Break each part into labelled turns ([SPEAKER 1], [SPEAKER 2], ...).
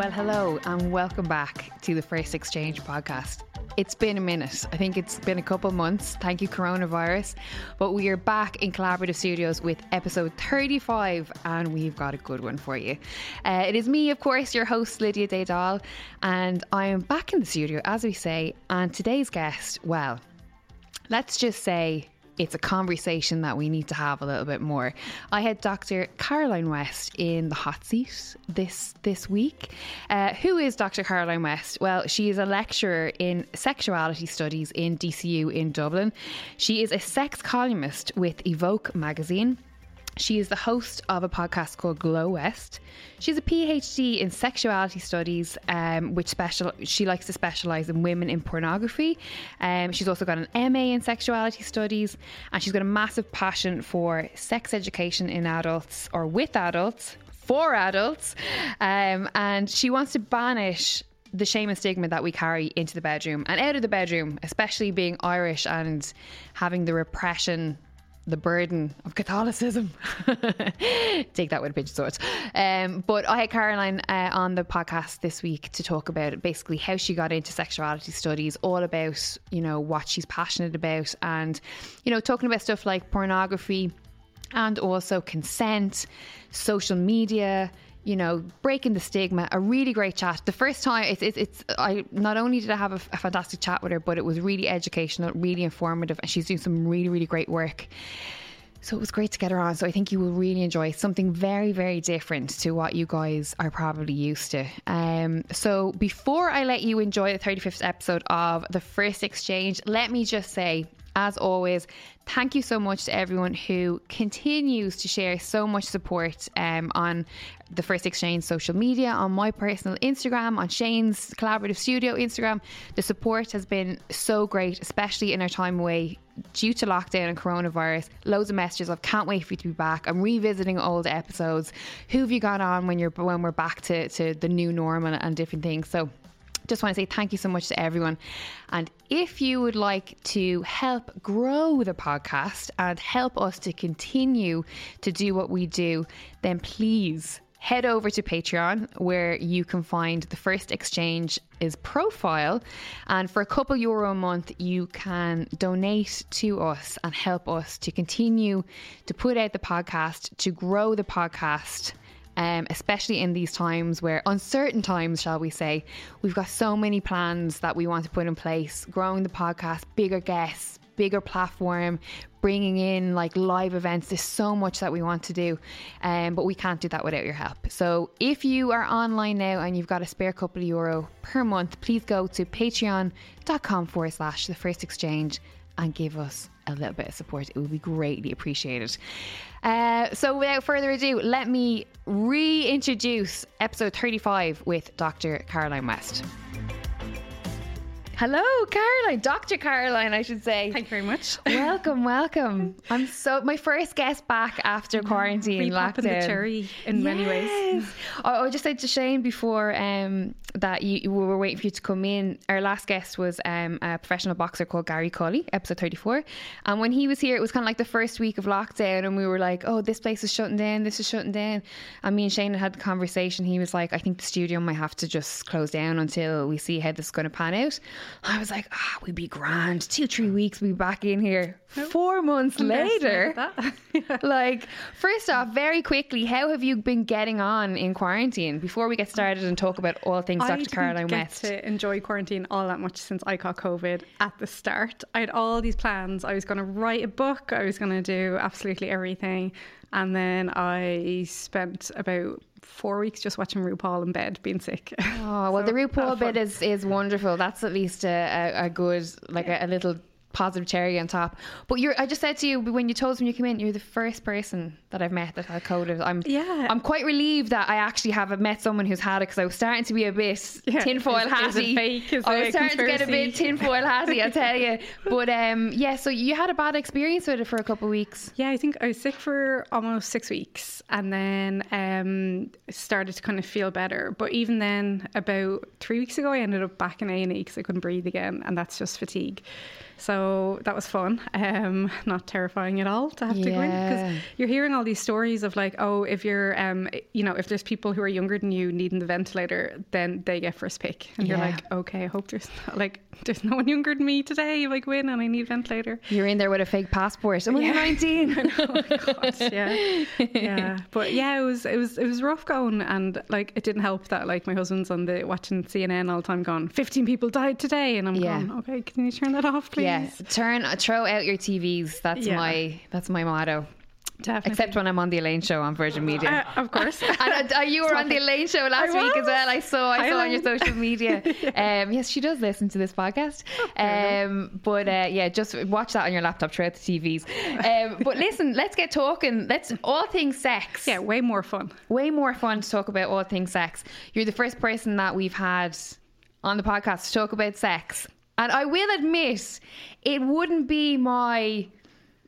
[SPEAKER 1] Well, hello, and welcome back to the First Exchange podcast. It's been a minute. I think it's been a couple months. Thank you, coronavirus. But we are back in Collaborative Studios with episode 35, and we've got a good one for you. Uh, it is me, of course, your host, Lydia Daydal, and I am back in the studio, as we say. And today's guest, well, let's just say it's a conversation that we need to have a little bit more. I had Dr. Caroline West in the hot seat this this week. Uh, who is Dr. Caroline West? Well, she is a lecturer in sexuality studies in DCU in Dublin. She is a sex columnist with Evoke magazine. She is the host of a podcast called Glow West. She's a PhD in sexuality studies, um, which special she likes to specialize in women in pornography. Um, she's also got an MA in sexuality studies, and she's got a massive passion for sex education in adults or with adults for adults, um, and she wants to banish the shame and stigma that we carry into the bedroom and out of the bedroom, especially being Irish and having the repression the burden of Catholicism. Take that with a pinch of salt. Um, but I had Caroline uh, on the podcast this week to talk about basically how she got into sexuality studies, all about you know what she's passionate about, and you know talking about stuff like pornography and also consent, social media you know, breaking the stigma. A really great chat. The first time, it's, it's, it's I not only did I have a, a, fantastic chat with her, but it was really educational, really informative, and she's doing some really, really great work. So it was great to get her on. So I think you will really enjoy something very, very different to what you guys are probably used to. Um, so before I let you enjoy the 35th episode of the first exchange, let me just say as always, thank you so much to everyone who continues to share so much support um, on the First Exchange social media, on my personal Instagram, on Shane's Collaborative Studio Instagram. The support has been so great, especially in our time away due to lockdown and coronavirus. Loads of messages of can't wait for you to be back. I'm revisiting old episodes. Who have you got on when you're when we're back to, to the new norm and, and different things? So just want to say thank you so much to everyone. And if you would like to help grow the podcast and help us to continue to do what we do, then please head over to Patreon where you can find the first exchange is profile and for a couple euro a month you can donate to us and help us to continue to put out the podcast to grow the podcast um, especially in these times where uncertain times, shall we say, we've got so many plans that we want to put in place, growing the podcast, bigger guests, bigger platform, bringing in like live events. There's so much that we want to do, um, but we can't do that without your help. So if you are online now and you've got a spare couple of euro per month, please go to patreon.com forward slash the first exchange and give us a little bit of support. It would be greatly appreciated. Uh, so, without further ado, let me reintroduce episode 35 with Dr. Caroline West. Hello, Caroline, Dr. Caroline, I should say.
[SPEAKER 2] Thank you very much.
[SPEAKER 1] Welcome, welcome. I'm so my first guest back after quarantine lockdown.
[SPEAKER 2] the cherry in yes. many ways.
[SPEAKER 1] I, I just said to Shane before um, that you, we were waiting for you to come in. Our last guest was um, a professional boxer called Gary Cully, episode 34. And when he was here, it was kind of like the first week of lockdown, and we were like, "Oh, this place is shutting down. This is shutting down." And me and Shane had the conversation. He was like, "I think the studio might have to just close down until we see how this is going to pan out." I was like, ah, we'd be grand. Two, three weeks, we'd be back in here. Four months later. like, first off, very quickly, how have you been getting on in quarantine before we get started and talk about all things Dr. Caroline
[SPEAKER 2] get
[SPEAKER 1] West?
[SPEAKER 2] to enjoy quarantine all that much since I caught COVID at the start. I had all these plans. I was going to write a book, I was going to do absolutely everything. And then I spent about four weeks just watching RuPaul in bed, being sick.
[SPEAKER 1] Oh well,
[SPEAKER 2] So
[SPEAKER 1] the RuPaul bit is is wonderful. That's at least a, a, a good like a, a little positive cherry on top. But you're, I just said to you when you told us when you came in, you're the first person that I've met that had COVID. I'm
[SPEAKER 2] Yeah.
[SPEAKER 1] I'm quite relieved that I actually have met someone who's had it because I was starting to be a bit
[SPEAKER 2] Yeah.
[SPEAKER 1] tinfoil
[SPEAKER 2] Is-
[SPEAKER 1] hatty.
[SPEAKER 2] fake? Is
[SPEAKER 1] I was starting to get a bit
[SPEAKER 2] conspiracy?
[SPEAKER 1] tinfoil hatty, I tell you. But um, yeah, so you had a bad experience with it for a couple of weeks.
[SPEAKER 2] Yeah, I think I was sick for almost six weeks and then um, started to kind of feel better. But even then, about three weeks ago, I ended up back in A and E because I couldn't breathe again, and that's just fatigue. So that was fun, um, not terrifying at all to have to go in because you're hearing all these stories of like, oh, if you're, um, you know, if there's people who are younger than you needing the ventilator, then they get first pick, and you're like, okay, I hope there's not, like there's no one younger than me today. If I go in and I need a ventilator.
[SPEAKER 1] You're in there with a fake passport. I'm only
[SPEAKER 2] Yeah.
[SPEAKER 1] 19.
[SPEAKER 2] oh god, yeah, yeah. But yeah, it was it was it was rough going, and like it didn't help that like my husband's on the watching CNN all the time, going, 15 people died today, and I'm
[SPEAKER 1] Yeah.
[SPEAKER 2] going, okay, can you turn that off, please?
[SPEAKER 1] Yeah, turn throw out your TVs. That's
[SPEAKER 2] Yeah.
[SPEAKER 1] my that's my motto.
[SPEAKER 2] definitely.
[SPEAKER 1] Except when I'm on the Elaine show on Virgin Media.
[SPEAKER 2] Uh, of course.
[SPEAKER 1] and uh, you were on the Elaine show last week as well. I saw. I
[SPEAKER 2] Hi,
[SPEAKER 1] saw on your social media. um, yes, she does listen to this podcast. Um, but uh, yeah, just watch that on your laptop throughout the TVs. Um, but listen, let's get talking. Let's all things sex.
[SPEAKER 2] yeah, way more fun.
[SPEAKER 1] way more fun to talk about all things sex. You're the first person that we've had on the podcast to talk about sex. And I will admit, it wouldn't be my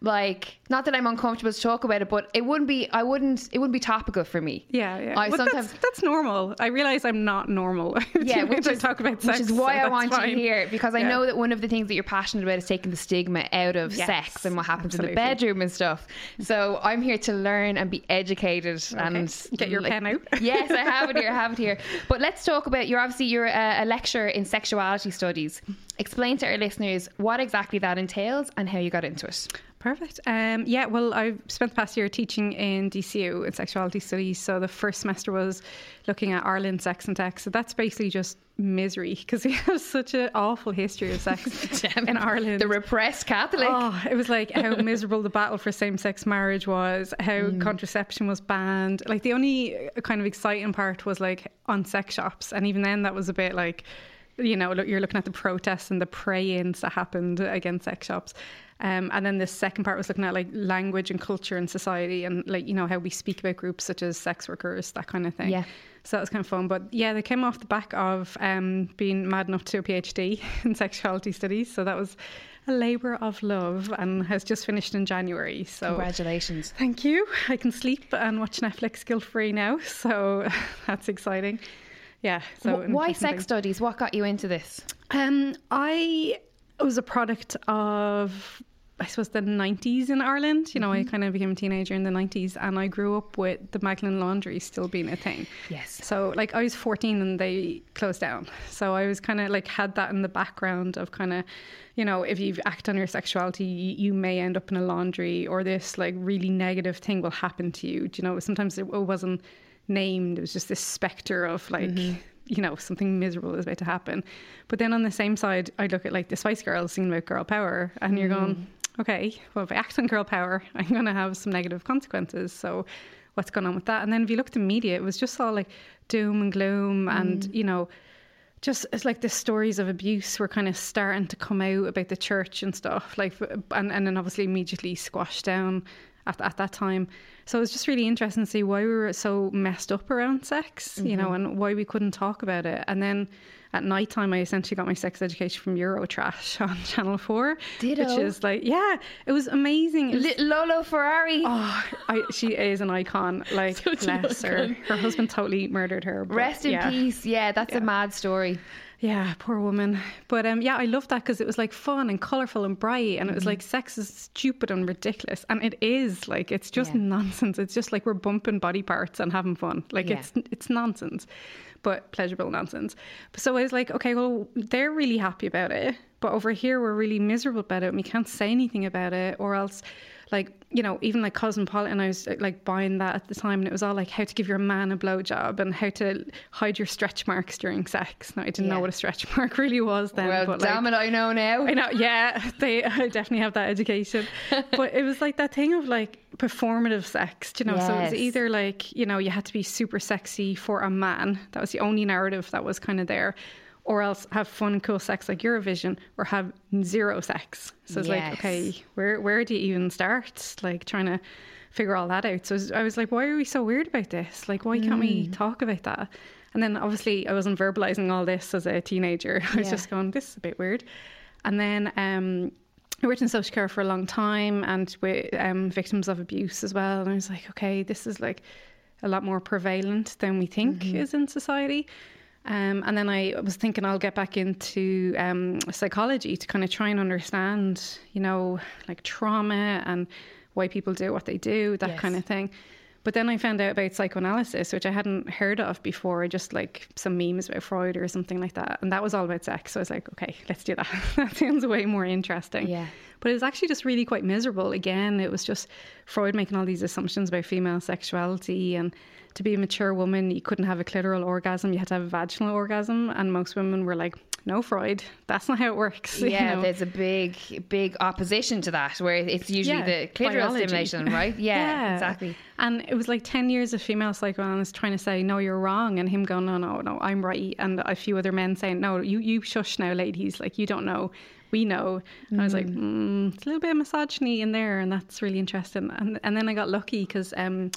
[SPEAKER 1] like not that I'm uncomfortable to talk about it, but it wouldn't be I wouldn't it wouldn't be topical for me.
[SPEAKER 2] Yeah, yeah.
[SPEAKER 1] I
[SPEAKER 2] But
[SPEAKER 1] sometimes
[SPEAKER 2] that's, that's normal. I realize I'm not normal.
[SPEAKER 1] yeah,
[SPEAKER 2] which I
[SPEAKER 1] is,
[SPEAKER 2] talk about sex, which
[SPEAKER 1] is why
[SPEAKER 2] so
[SPEAKER 1] I want
[SPEAKER 2] fine.
[SPEAKER 1] to hear it because I
[SPEAKER 2] Yeah.
[SPEAKER 1] know that one of the things that you're passionate about is taking the stigma out of
[SPEAKER 2] Yes,
[SPEAKER 1] sex and what happens in the bedroom and stuff. So I'm here to learn and be educated and
[SPEAKER 2] Get your pen out.
[SPEAKER 1] yes, I have it here. I have it here. But let's talk about. You're obviously you're a, a lecturer in sexuality studies. Explain to our listeners what exactly that entails and how you got into it.
[SPEAKER 2] Perfect. Um, yeah, well, I spent the past year teaching in DCU in sexuality studies. So the first semester was looking at Ireland sex and tech. So that's basically just misery because we have such an awful history of sex in Ireland.
[SPEAKER 1] The repressed Catholic.
[SPEAKER 2] Oh, it was like how miserable the battle for same sex marriage was, how
[SPEAKER 1] Mm.
[SPEAKER 2] contraception was banned. Like the only uh, kind of exciting part was like on sex shops. And even then, that was a bit like, you know, look, you're looking at the protests and the pray ins that happened against sex shops. Um, and then the second part was looking at like language and culture and society and like, you know, how we speak about groups such as sex workers, that kind of thing.
[SPEAKER 1] Yeah.
[SPEAKER 2] So that was kind of fun. But yeah, they came off the back of um, being mad enough to do a PhD in sexuality studies. So that was a labour of love and has just finished in January. So
[SPEAKER 1] Congratulations.
[SPEAKER 2] thank you. I can sleep and watch Netflix guilt free now. So that's exciting. Yeah. So
[SPEAKER 1] Wh- Why sex studies? What got you into this?
[SPEAKER 2] Um, I was a product of, I suppose, the 90s in Ireland. You know, I mm-hmm. kind of became a teenager in the 90s and I grew up with the Magdalen Laundry still being a thing.
[SPEAKER 1] Yes.
[SPEAKER 2] So, like, I was 14 and they closed down. So, I was kind of like, had that in the background of kind of, you know, if you act on your sexuality, you, you may end up in a laundry or this like really negative thing will happen to you. Do you know, sometimes it, wasn't named, it was just this specter of like, mm-hmm. you know, something miserable is about to happen. But then on the same side, I look at like the Spice Girls singing about girl power, and you're going, mm. Okay, well, if I act on girl power, I'm going to have some negative consequences. So, what's going on with that? And then if you look at the media, it was just all like doom and gloom, and mm. you know, just it's like the stories of abuse were kind of starting to come out about the church and stuff, like, and and then obviously immediately squashed down at, at that time. So it was just really interesting to see why we were so messed up around sex, you know, mm-hmm. and why we couldn't talk about it. And then at night time, I essentially got my sex education from Eurotrash on Channel 4.
[SPEAKER 1] Ditto.
[SPEAKER 2] Which is like, yeah, it was amazing. It was-
[SPEAKER 1] Lolo Ferrari.
[SPEAKER 2] Oh, I, she is an icon. Like,
[SPEAKER 1] Such
[SPEAKER 2] bless her.
[SPEAKER 1] icon.
[SPEAKER 2] Her husband totally murdered her.
[SPEAKER 1] Rest in
[SPEAKER 2] yeah.
[SPEAKER 1] peace. Yeah, that's a mad story.
[SPEAKER 2] Yeah, poor woman. But um, yeah, I loved that because it was like fun and colourful and bright, and it
[SPEAKER 1] Mm-hmm.
[SPEAKER 2] was like sex is stupid and ridiculous, and it is like it's just
[SPEAKER 1] Yeah.
[SPEAKER 2] nonsense. It's just like we're bumping body parts and having fun. Like
[SPEAKER 1] Yeah.
[SPEAKER 2] it's it's nonsense, but pleasurable nonsense. So I was like, okay, well they're really happy about it, but over here we're really miserable about it, and we can't say anything about it, or else. Like you know, even like Cosmopolitan, I was uh, like buying that at the time, and it was all like how to give your man a blowjob and how to hide your stretch marks during sex. Now I didn't
[SPEAKER 1] Yeah.
[SPEAKER 2] know what a stretch mark really was then.
[SPEAKER 1] well,
[SPEAKER 2] but
[SPEAKER 1] damn
[SPEAKER 2] like,
[SPEAKER 1] it, I know now.
[SPEAKER 2] I know, yeah, they I definitely have that education. but it was like that thing of like performative sex, you know. So it was either like, you know, you had to be super sexy for a man. That was the only narrative that was kind of there. Or else have fun, cool sex like Eurovision, or have zero sex. So it's like, okay, where where do you even start? Like trying to figure all that out. So I was- like, why are we so weird about this? Like, why can't we
[SPEAKER 1] Mm.
[SPEAKER 2] talk about that? And then obviously I wasn't verbalizing all this as a teenager. I was
[SPEAKER 1] Yeah.
[SPEAKER 2] just going, this is a bit weird. And then um, I worked in social care for a long time and with um, victims of abuse as well. And I was like, okay, this is like a lot more prevalent than we think is in society. Um, and then I was thinking I'll get back into um, psychology to kind of try and understand, you know, like trauma and why people do what they do, that
[SPEAKER 1] Yes.
[SPEAKER 2] kind of thing. But then I found out about psychoanalysis, which I hadn't heard of before, just like some memes about Freud or something like that. And that was all about sex. So I was like, okay, let's do that. that sounds way more interesting.
[SPEAKER 1] Yeah.
[SPEAKER 2] But it was actually just really quite miserable. Again, it was just Freud making all these assumptions about female sexuality and to be a mature woman, you couldn't have a clitoral orgasm, you had to have a vaginal orgasm. And most women were like, no, Freud, that's not how it works. you
[SPEAKER 1] Yeah,
[SPEAKER 2] know?
[SPEAKER 1] there's a big, big opposition to that, where it's usually
[SPEAKER 2] Yeah,
[SPEAKER 1] the clitoral
[SPEAKER 2] biology.
[SPEAKER 1] stimulation, right? Yeah, exactly.
[SPEAKER 2] And it was like 10 years of female psychoanalysts trying to say, no, you're wrong. And him going, no, no, no, I'm right. And a few other men saying, no, you, you shush now, ladies. Like, you don't know. We know. And I was like, mm, it's a little bit of misogyny in there. And that's really interesting. And, and then I got lucky because um,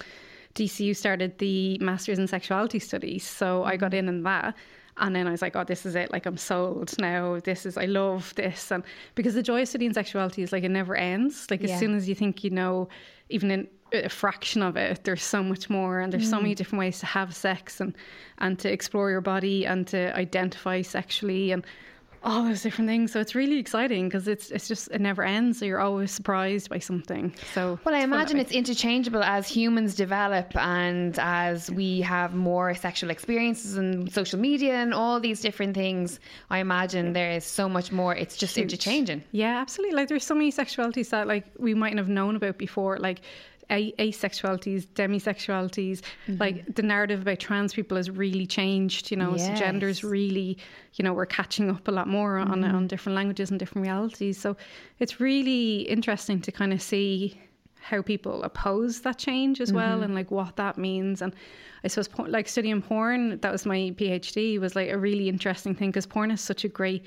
[SPEAKER 2] DCU started the Masters in Sexuality Studies. So I got in in that. And then I was like, oh, this is it. Like, I'm sold now. This is, I love this. And because the joy of studying sexuality is like, it never ends. Like,
[SPEAKER 1] Yeah.
[SPEAKER 2] as soon as you think you know, even in a fraction of it, there's so much more. And there's so many mm. different ways to have sex and, and to explore your body and to identify sexually and all those different things. So it's really exciting because it's, it's just, it never ends. So you're always surprised by something. So,
[SPEAKER 1] Well, I imagine it's interchangeable as humans develop and as we have more sexual experiences and social media and all these different things. I imagine there is so much more. It's just
[SPEAKER 2] huge.
[SPEAKER 1] interchanging.
[SPEAKER 2] Yeah, absolutely. Like there's so many sexualities that like we mightn't have known about before, like asexualities, demisexualities.
[SPEAKER 1] Mm-hmm.
[SPEAKER 2] Like the narrative about trans people has really changed. You know, so genders really, you know, we're catching up a lot more on
[SPEAKER 1] Mm-hmm.
[SPEAKER 2] on different languages and different realities. So it's really interesting to kind of see how people oppose that change as
[SPEAKER 1] Mm-hmm.
[SPEAKER 2] well and like what that means and i suppose like studying porn that was my phd was like a really interesting thing because porn is such a great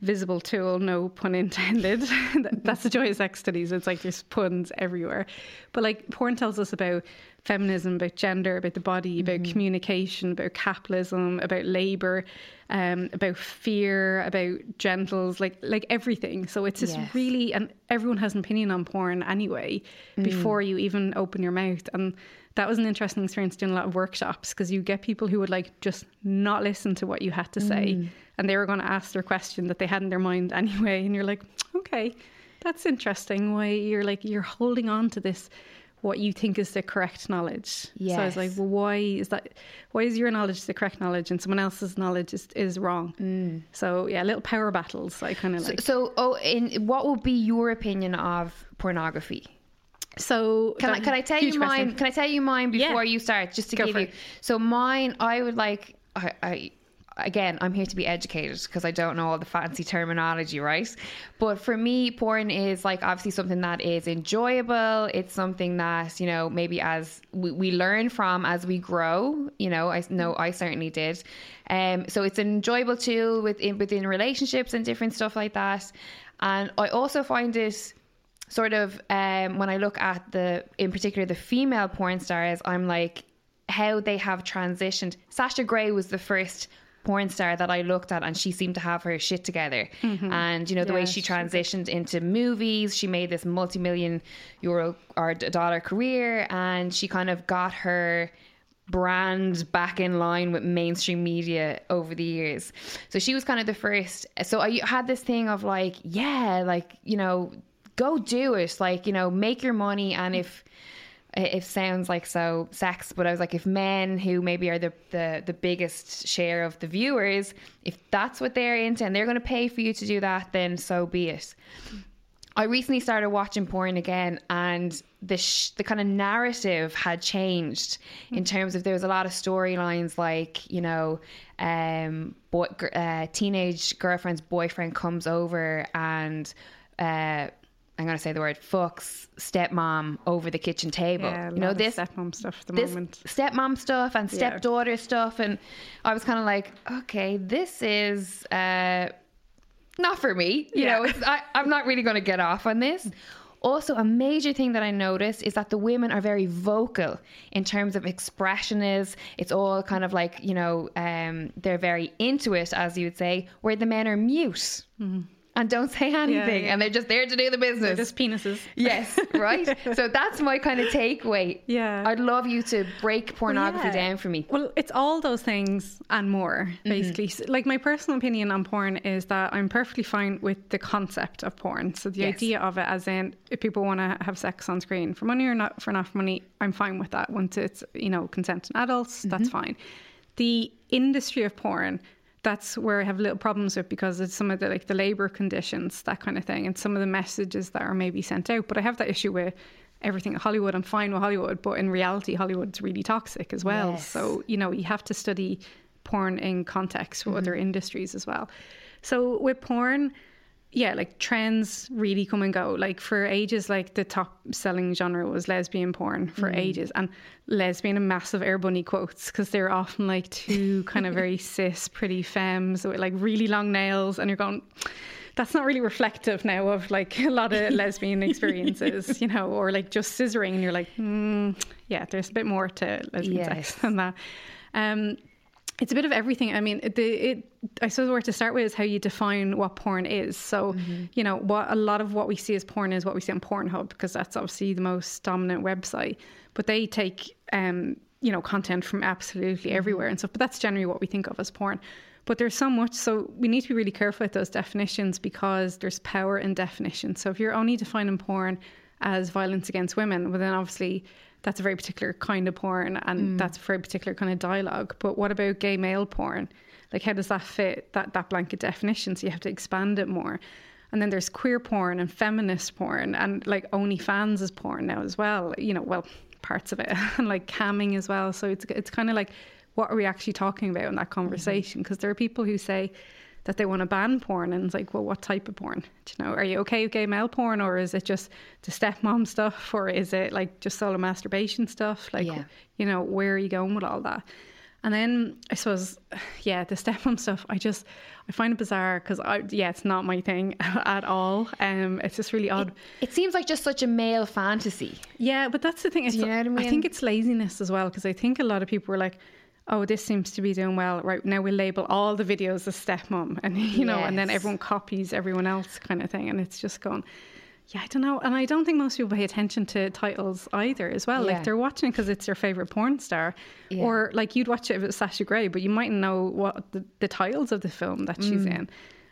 [SPEAKER 2] visible tool no pun intended. That's the joy of sex studies it's like there's puns everywhere. But like porn tells us about feminism about gender about the body about mm-hmm. communication about capitalism about labor um, about fear about gentles like like everything. So it's just
[SPEAKER 1] Yes.
[SPEAKER 2] really and everyone has an opinion on porn anyway mm. before you even open your mouth. And that was an interesting experience doing a lot of workshops because you get people who would like just not listen to what you had to say mm. And they were going to ask their question that they had in their mind anyway and you're like okay that's interesting why you're like you're holding on to this what you think is the correct knowledge so i was like well why is that why is your knowledge the correct knowledge and someone else's knowledge is, is wrong mm. so yeah little power battles i kind of like
[SPEAKER 1] So, oh, in what would be your opinion of pornography?
[SPEAKER 2] So
[SPEAKER 1] Can I can I tell you mine?
[SPEAKER 2] question.
[SPEAKER 1] Can I tell you mine
[SPEAKER 2] Yeah.
[SPEAKER 1] before you start, just to
[SPEAKER 2] Go
[SPEAKER 1] give you?
[SPEAKER 2] it.
[SPEAKER 1] So mine, I would like. I, I again, I'm here to be educated because I don't know all the fancy terminology, right? But for me, porn is like obviously something that is enjoyable. It's something that you know maybe as we, we learn from as we grow. You know, I know I certainly did. Um, so it's an enjoyable tool within within relationships and different stuff like that. And I also find it sort of um, when I look at the, in particular, the female porn stars, I'm like how they have transitioned. Sasha Grey was the first porn star that I looked at, and she seemed to have her shit together. Mm-hmm. And you know the way
[SPEAKER 2] Yes,
[SPEAKER 1] she
[SPEAKER 2] she
[SPEAKER 1] transitioned into movies, she made this multi-million euro or dollar career, and she kind of got her brand back in line with mainstream media over the years. So she was kind of the first. So I had this thing of like, yeah, like, you know, go do it. Like, you know, make your money. And if, it sounds like so sex, but I was like, if men who maybe are the, the, the biggest share of the viewers, if that's what they're into and they're going to pay for you to do that, then so be it. I recently started watching porn again, and the sh- the kind of narrative had changed in terms of there was a lot of storylines like you know, um, boy, uh, teenage girlfriend's boyfriend comes over and. Uh, I'm going to say the word fucks stepmom over the kitchen table.
[SPEAKER 2] Yeah,
[SPEAKER 1] you know this
[SPEAKER 2] stepmom stuff at the
[SPEAKER 1] this
[SPEAKER 2] moment.
[SPEAKER 1] stepmom stuff and
[SPEAKER 2] Yeah.
[SPEAKER 1] stepdaughter stuff, and I was kind of like, okay, this is uh, not for me. You
[SPEAKER 2] Yeah.
[SPEAKER 1] know, it's, I, I'm not really going to get off on this. Also, a major thing that I noticed is that the women are very vocal in terms of expression. Is it's all kind of like you know um, they're very into it, as you would say, where the men are mute and don't say anything,
[SPEAKER 2] yeah.
[SPEAKER 1] and they're just there to do the business.
[SPEAKER 2] They're just penises.
[SPEAKER 1] Yes, right. so that's my kind of takeaway.
[SPEAKER 2] Yeah.
[SPEAKER 1] I'd love you to break pornography
[SPEAKER 2] Yeah.
[SPEAKER 1] down for me.
[SPEAKER 2] Well, it's all those things and more, mm-hmm. basically. So, Like, my personal opinion on porn is that I'm perfectly fine with the concept of porn. So, the
[SPEAKER 1] Yes.
[SPEAKER 2] idea of it, as in, if people want to have sex on screen for money or not for not for money, I'm fine with that. Once it's, you know, consenting adults, that's mm-hmm. fine. The industry of porn, that's where I have little problems with because it's some of the like the labor conditions, that kind of thing, and some of the messages that are maybe sent out. But I have that issue with everything at Hollywood. I'm fine with Hollywood, but in reality, Hollywood's really toxic as well.
[SPEAKER 1] Yes.
[SPEAKER 2] So you know, you have to study porn in context with mm-hmm. other industries as well. So with porn, yeah, like trends really come and go. Like for ages, like the top selling genre was lesbian porn for ages, and lesbian and massive air bunny quotes because they're often like two kind of very cis, pretty femmes with like really long nails, and you're going. That's not really reflective now of like a lot of lesbian experiences, you know, or like just scissoring, and you're like, mm, yeah, there's a bit more to lesbian sex than that. Um, it's a bit of everything. I mean, the it. I suppose where to start with is how you define what porn is. So, you know, what a lot of what we see as porn is what we see on Pornhub because that's obviously the most dominant website. But they take, um, you know, content from absolutely everywhere and stuff. But that's generally what we think of as porn. But there's so much, so we need to be really careful with those definitions because there's power in definition. So if you're only defining porn as violence against women, well, then obviously that's a very particular kind of porn and mm. that's a very particular kind of dialogue. But what about gay male porn? Like, how does that fit that, that blanket definition? So you have to expand it more. And then there's queer porn and feminist porn and like OnlyFans is porn now as well. You know, well, parts of it and like camming as well. So it's it's kind of like what are we actually talking about in that mm-hmm. conversation? Because there are people who say that they want to ban porn, and it's like, well, what type of porn? Do you know, are you okay with gay male porn, or is it just the stepmom stuff, or is it like just solo masturbation stuff? Like,
[SPEAKER 1] Yeah.
[SPEAKER 2] you know, where are you going with all that? And then I suppose, yeah, the stepmom stuff. I just I find it bizarre because I yeah, it's not my thing at all. Um, it's just really odd.
[SPEAKER 1] It seems like just such a male fantasy.
[SPEAKER 2] Yeah, but that's the thing. It's,
[SPEAKER 1] you know what I mean?
[SPEAKER 2] I think it's laziness as well because I think a lot of people were like, "Oh, this seems to be doing well, right?" Now we label all the videos as stepmom, and you know, and then everyone copies everyone else, kind of thing, and it's just gone. Yeah, I don't know, and I don't think most people pay attention to titles either. As well,
[SPEAKER 1] Yeah.
[SPEAKER 2] like they're watching because it's their favorite porn star,
[SPEAKER 1] Yeah.
[SPEAKER 2] or like you'd watch it if it was Sasha Grey, but you mightn't know what the, the titles of the film that she's
[SPEAKER 1] Mm.
[SPEAKER 2] in,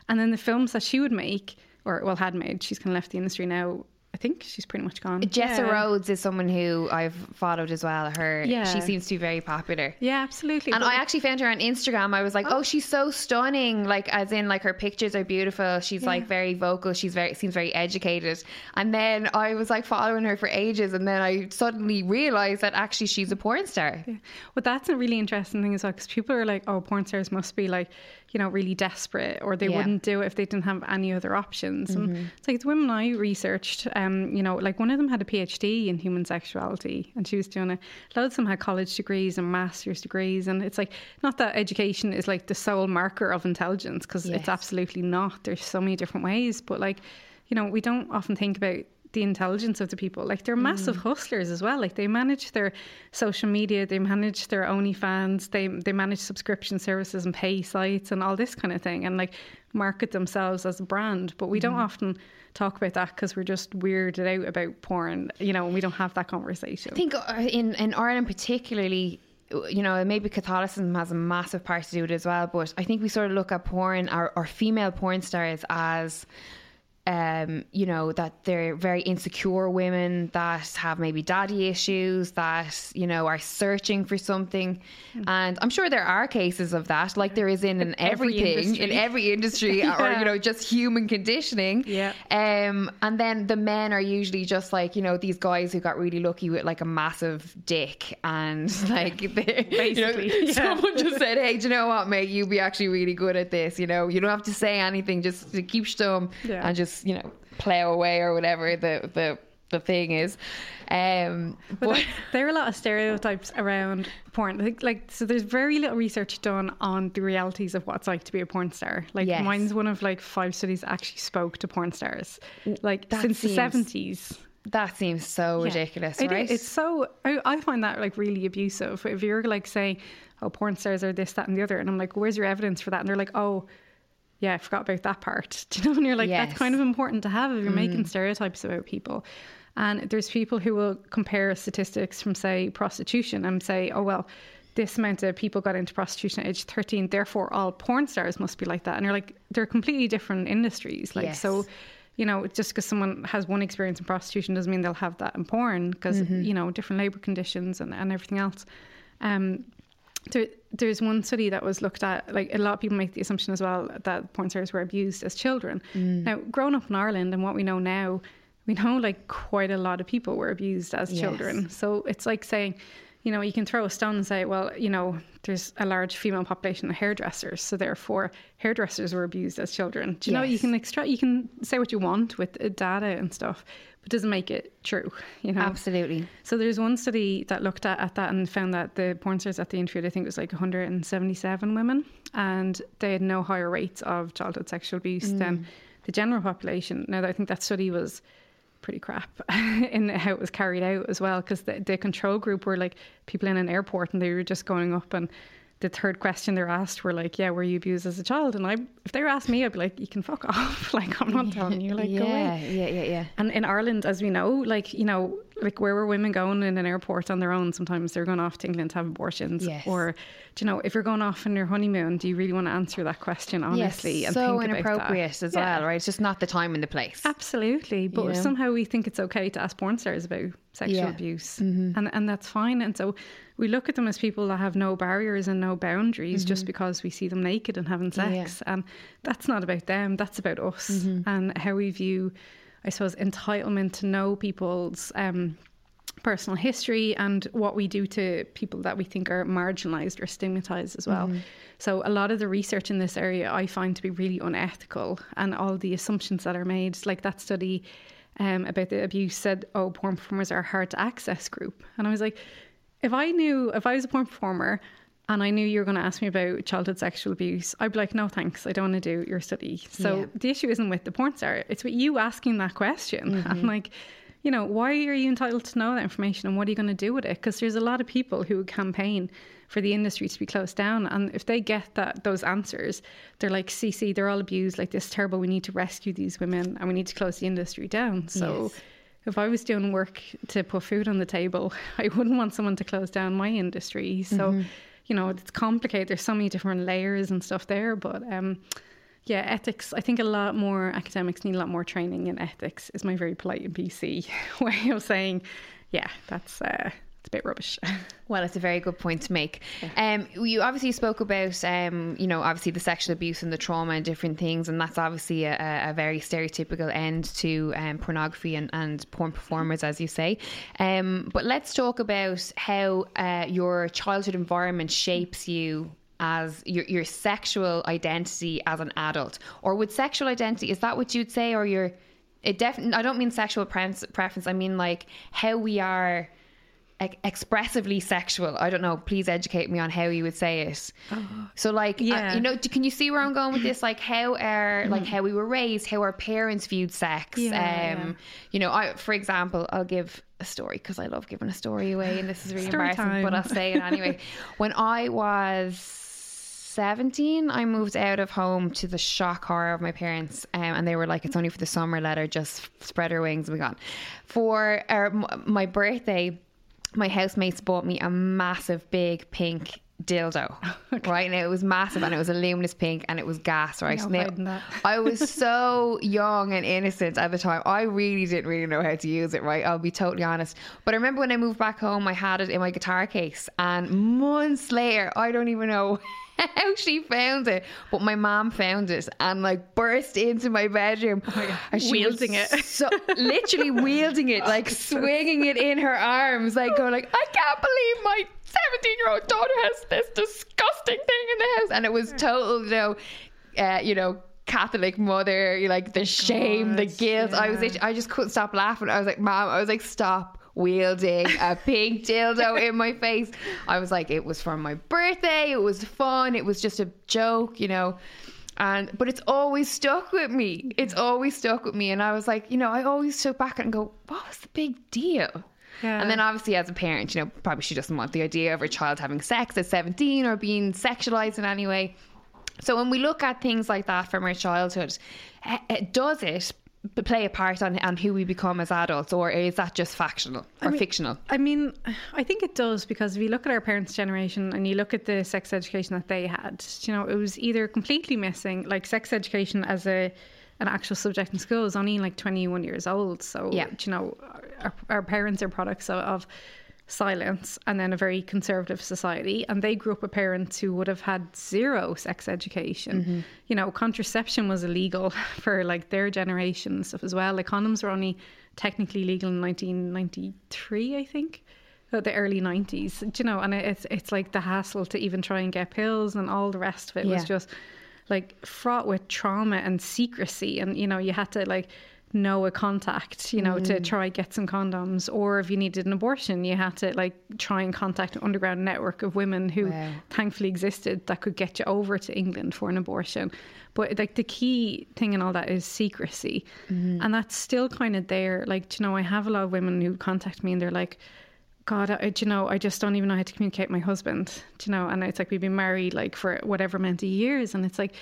[SPEAKER 2] and then the films that she would make, or well had made. She's kind of left the industry now. I think she's pretty much gone.
[SPEAKER 1] Jessa
[SPEAKER 2] Yeah.
[SPEAKER 1] Rhodes is someone who I've followed as well. Her,
[SPEAKER 2] Yeah.
[SPEAKER 1] she seems to be very popular.
[SPEAKER 2] Yeah, absolutely.
[SPEAKER 1] And
[SPEAKER 2] But-
[SPEAKER 1] I actually found her on Instagram. I was like, oh, she's so stunning. Like, as in, like her pictures are beautiful. She's like very vocal. She's very seems very educated. And then I was like following her for ages, and then I suddenly realized that actually she's a porn star.
[SPEAKER 2] Well, that's a really interesting thing as well because people are like, oh, porn stars must be like, you know, really desperate or they
[SPEAKER 1] Yeah.
[SPEAKER 2] wouldn't do it if they didn't have any other options. And it's like the women I researched, um, Um, you know, like one of them had a PhD in human sexuality and she was doing it. A lot of them had college degrees and master's degrees. And it's like, not that education is like the sole marker of intelligence because
[SPEAKER 1] Yes.
[SPEAKER 2] it's absolutely not. There's so many different ways. But like, you know, we don't often think about the intelligence of the people. Like they're mm. massive hustlers as well. Like they manage their social media, they manage their OnlyFans, they they manage subscription services and pay sites and all this kind of thing, and like market themselves as a brand. But we don't mm. often talk about that because we're just weirded out about porn, you know, and we don't have that conversation.
[SPEAKER 1] I think uh, in in Ireland particularly, uh, you know, maybe Catholicism has a massive part to do with it as well. But I think we sort of look at porn or, or female porn stars as. Um, you know that they're very insecure women that have maybe daddy issues that you know are searching for something, and I'm sure there are cases of that, like there is in, in
[SPEAKER 2] Every
[SPEAKER 1] everything in
[SPEAKER 2] industry.
[SPEAKER 1] every industry, or you know just human conditioning.
[SPEAKER 2] Yeah.
[SPEAKER 1] Um, and then the men are usually just like, you know, these guys who got really lucky with like a massive dick and like, they,
[SPEAKER 2] Basically,
[SPEAKER 1] you know,
[SPEAKER 2] yeah.
[SPEAKER 1] someone just said, hey, do you know what, mate? You'd be actually really good at this. You know, you don't have to say anything, just keep stum
[SPEAKER 2] Yeah.
[SPEAKER 1] and just just you know plow away or whatever the the the thing is. Um,
[SPEAKER 2] but, but there are a lot of stereotypes around porn. Like, like, so there's very little research done on the realities of what it's like to be a porn star. Like yes. mine's one of like five studies that actually spoke to porn stars, like that since seems, the seventies.
[SPEAKER 1] That seems so yeah. ridiculous,
[SPEAKER 2] it,
[SPEAKER 1] right?
[SPEAKER 2] It's so I, I find that like really abusive. If you're like saying, "Oh, porn stars are this, that, and the other," and I'm like, "Where's your evidence for that?" And they're like, "Oh." Yeah, I forgot about that part. Do you know? And you're like, yes. that's kind of important to have if you're mm. making stereotypes about people. And there's people who will compare statistics from, say, prostitution and say, oh, well, this amount of people got into prostitution at age 13, therefore all porn stars must be like that. And you're like, they're completely different industries. Like, yes. so, you know, just because someone has one experience in prostitution doesn't mean they'll have that in porn because, mm-hmm. you know, different labour conditions and, and everything else. Um, there, there's one study that was looked at, like a lot of people make the assumption as well that porn stars were abused as children. Mm. Now, growing up in Ireland and what we know now, we know like quite a lot of people were abused as yes. children. So it's like saying, you know, you can throw a stone and say, well, you know, there's a large female population of hairdressers, so therefore hairdressers were abused as children. Do you yes. know you can extract, you can say what you want with data and stuff, but doesn't make it true. You know,
[SPEAKER 1] absolutely.
[SPEAKER 2] So there's one study that looked at, at that and found that the porn stars that they interviewed, I think it was like 177 women, and they had no higher rates of childhood sexual abuse mm. than the general population. Now, I think that study was pretty crap in how it was carried out as well because the, the control group were like people in an airport and they were just going up and the third question they're asked were like, "Yeah, were you abused as a child?" And I, if they were asked me, I'd be like, "You can fuck off. like, I'm not telling you. Like,
[SPEAKER 1] yeah,
[SPEAKER 2] go away."
[SPEAKER 1] Yeah, yeah, yeah.
[SPEAKER 2] And in Ireland, as we know, like you know, like where were women going in an airport on their own? Sometimes they're going off to England to have abortions.
[SPEAKER 1] Yes.
[SPEAKER 2] Or, do you know, if you're going off on your honeymoon, do you really want to answer that question honestly?
[SPEAKER 1] Yes,
[SPEAKER 2] and
[SPEAKER 1] so
[SPEAKER 2] think
[SPEAKER 1] inappropriate as yeah. well, right? It's just not the time and the place.
[SPEAKER 2] Absolutely, but you know? somehow we think it's okay to ask porn stars about sexual yeah. abuse, mm-hmm. and and that's fine. And so we look at them as people that have no barriers and no boundaries mm-hmm. just because we see them naked and having sex. Yeah. And that's not about them, that's about us mm-hmm. and how we view, I suppose, entitlement to know people's. Um, personal history and what we do to people that we think are marginalized or stigmatized as well. Mm-hmm. So, a lot of the research in this area I find to be really unethical, and all the assumptions that are made, like that study um, about the abuse said, oh, porn performers are a hard to access group. And I was like, if I knew, if I was a porn performer and I knew you were going to ask me about childhood sexual abuse, I'd be like, no, thanks. I don't want to do your study. So yeah. the issue isn't with the porn star, it's with you asking that question. Mm-hmm. I'm like, you know, why are you entitled to know that information and what are you going to do with it? Because there's a lot of people who campaign for the industry to be closed down. And if they get that those answers, they're like, CC, they're all abused, like this terrible. We need to rescue these women and we need to close the industry down. So yes if I was doing work to put food on the table, I wouldn't want someone to close down my industry. So, mm-hmm. You know, it's complicated. There's so many different layers and stuff there. But um, yeah, ethics, I think a lot more academics need a lot more training in ethics, is my very polite and PC way of saying, yeah, that's. Uh, it's a bit rubbish.
[SPEAKER 1] well, it's a very good point to make. Um, you obviously spoke about, um, you know, obviously the sexual abuse and the trauma and different things, and that's obviously a, a very stereotypical end to um, pornography and, and porn performers, as you say. Um, but let's talk about how uh, your childhood environment shapes you as your your sexual identity as an adult, or would sexual identity is that what you'd say, or your it definitely I don't mean sexual preference. I mean like how we are expressively sexual. I don't know. Please educate me on how you would say it. Oh, so, like, yeah. Uh, you know, can you see where I'm going with this? Like, how our like how we were raised, how our parents viewed sex. Yeah, um, yeah. you know, I for example, I'll give a story because I love giving a story away, and this is really embarrassing, time. but I'll say it anyway. when I was 17, I moved out of home to the shock horror of my parents, um, and they were like, "It's only for the summer. Let her just spread her wings and be gone." For our, my birthday my housemates bought me a massive big pink dildo, okay. right? And it was massive and it was a luminous pink and it was gas, right?
[SPEAKER 2] No,
[SPEAKER 1] I was so young and innocent at the time. I really didn't really know how to use it, right? I'll be totally honest. But I remember when I moved back home, I had it in my guitar case, and months later, I don't even know how she found it, but my mom found it and like burst into my bedroom.
[SPEAKER 2] Oh my wielding it,
[SPEAKER 1] so literally wielding it, like swinging it in her arms, like going like, I can't believe my 17 year old daughter has this disgusting thing in the house, and it was total, you know, uh, you know Catholic mother, like the shame, the
[SPEAKER 2] God,
[SPEAKER 1] guilt. I was,
[SPEAKER 2] yeah.
[SPEAKER 1] I just couldn't stop laughing. I was like, Mom, I was like, stop wielding a pink dildo in my face. I was like, it was for my birthday. It was fun. It was just a joke, you know. And but it's always stuck with me. It's always stuck with me. And I was like, you know, I always took back and go, what was the big deal?
[SPEAKER 2] Yeah.
[SPEAKER 1] And then obviously as a parent, you know, probably she doesn't want the idea of her child having sex at 17 or being sexualized in any way. So when we look at things like that from our childhood, eh, does it play a part on, on who we become as adults, or is that just factional or
[SPEAKER 2] mean-
[SPEAKER 1] fictional?
[SPEAKER 2] I mean, I think it does because if you look at our parents' generation and you look at the sex education that they had, you know, it was either completely missing, like sex education as a an actual subject in school is only like 21 years old. So,
[SPEAKER 1] Yeah.
[SPEAKER 2] you know, our, our parents are products of, of silence and then a very conservative society. And they grew up with parents who would have had zero sex education. You know, contraception was illegal for like their generation and stuff as well. Like condoms were only technically legal in 1993, I think. uh, The early 90s, Do you know, and it's it's like the hassle to even try and get pills and all the rest of it was just like fraught with trauma and secrecy and you know you had to like know a contact you know
[SPEAKER 1] Mm.
[SPEAKER 2] to try get some condoms or if you needed an abortion you had to like try and contact an underground network of women who
[SPEAKER 1] Wow.
[SPEAKER 2] thankfully existed that could get you over to England for an abortion but like the key thing in all that is secrecy
[SPEAKER 1] Mm-hmm.
[SPEAKER 2] and that's still kind of there like you know I have a lot of women who contact me and they're like God, I, you know, I just don't even know how to communicate with my husband. Do you know, and it's like we've been married like for whatever amount of years, and it's like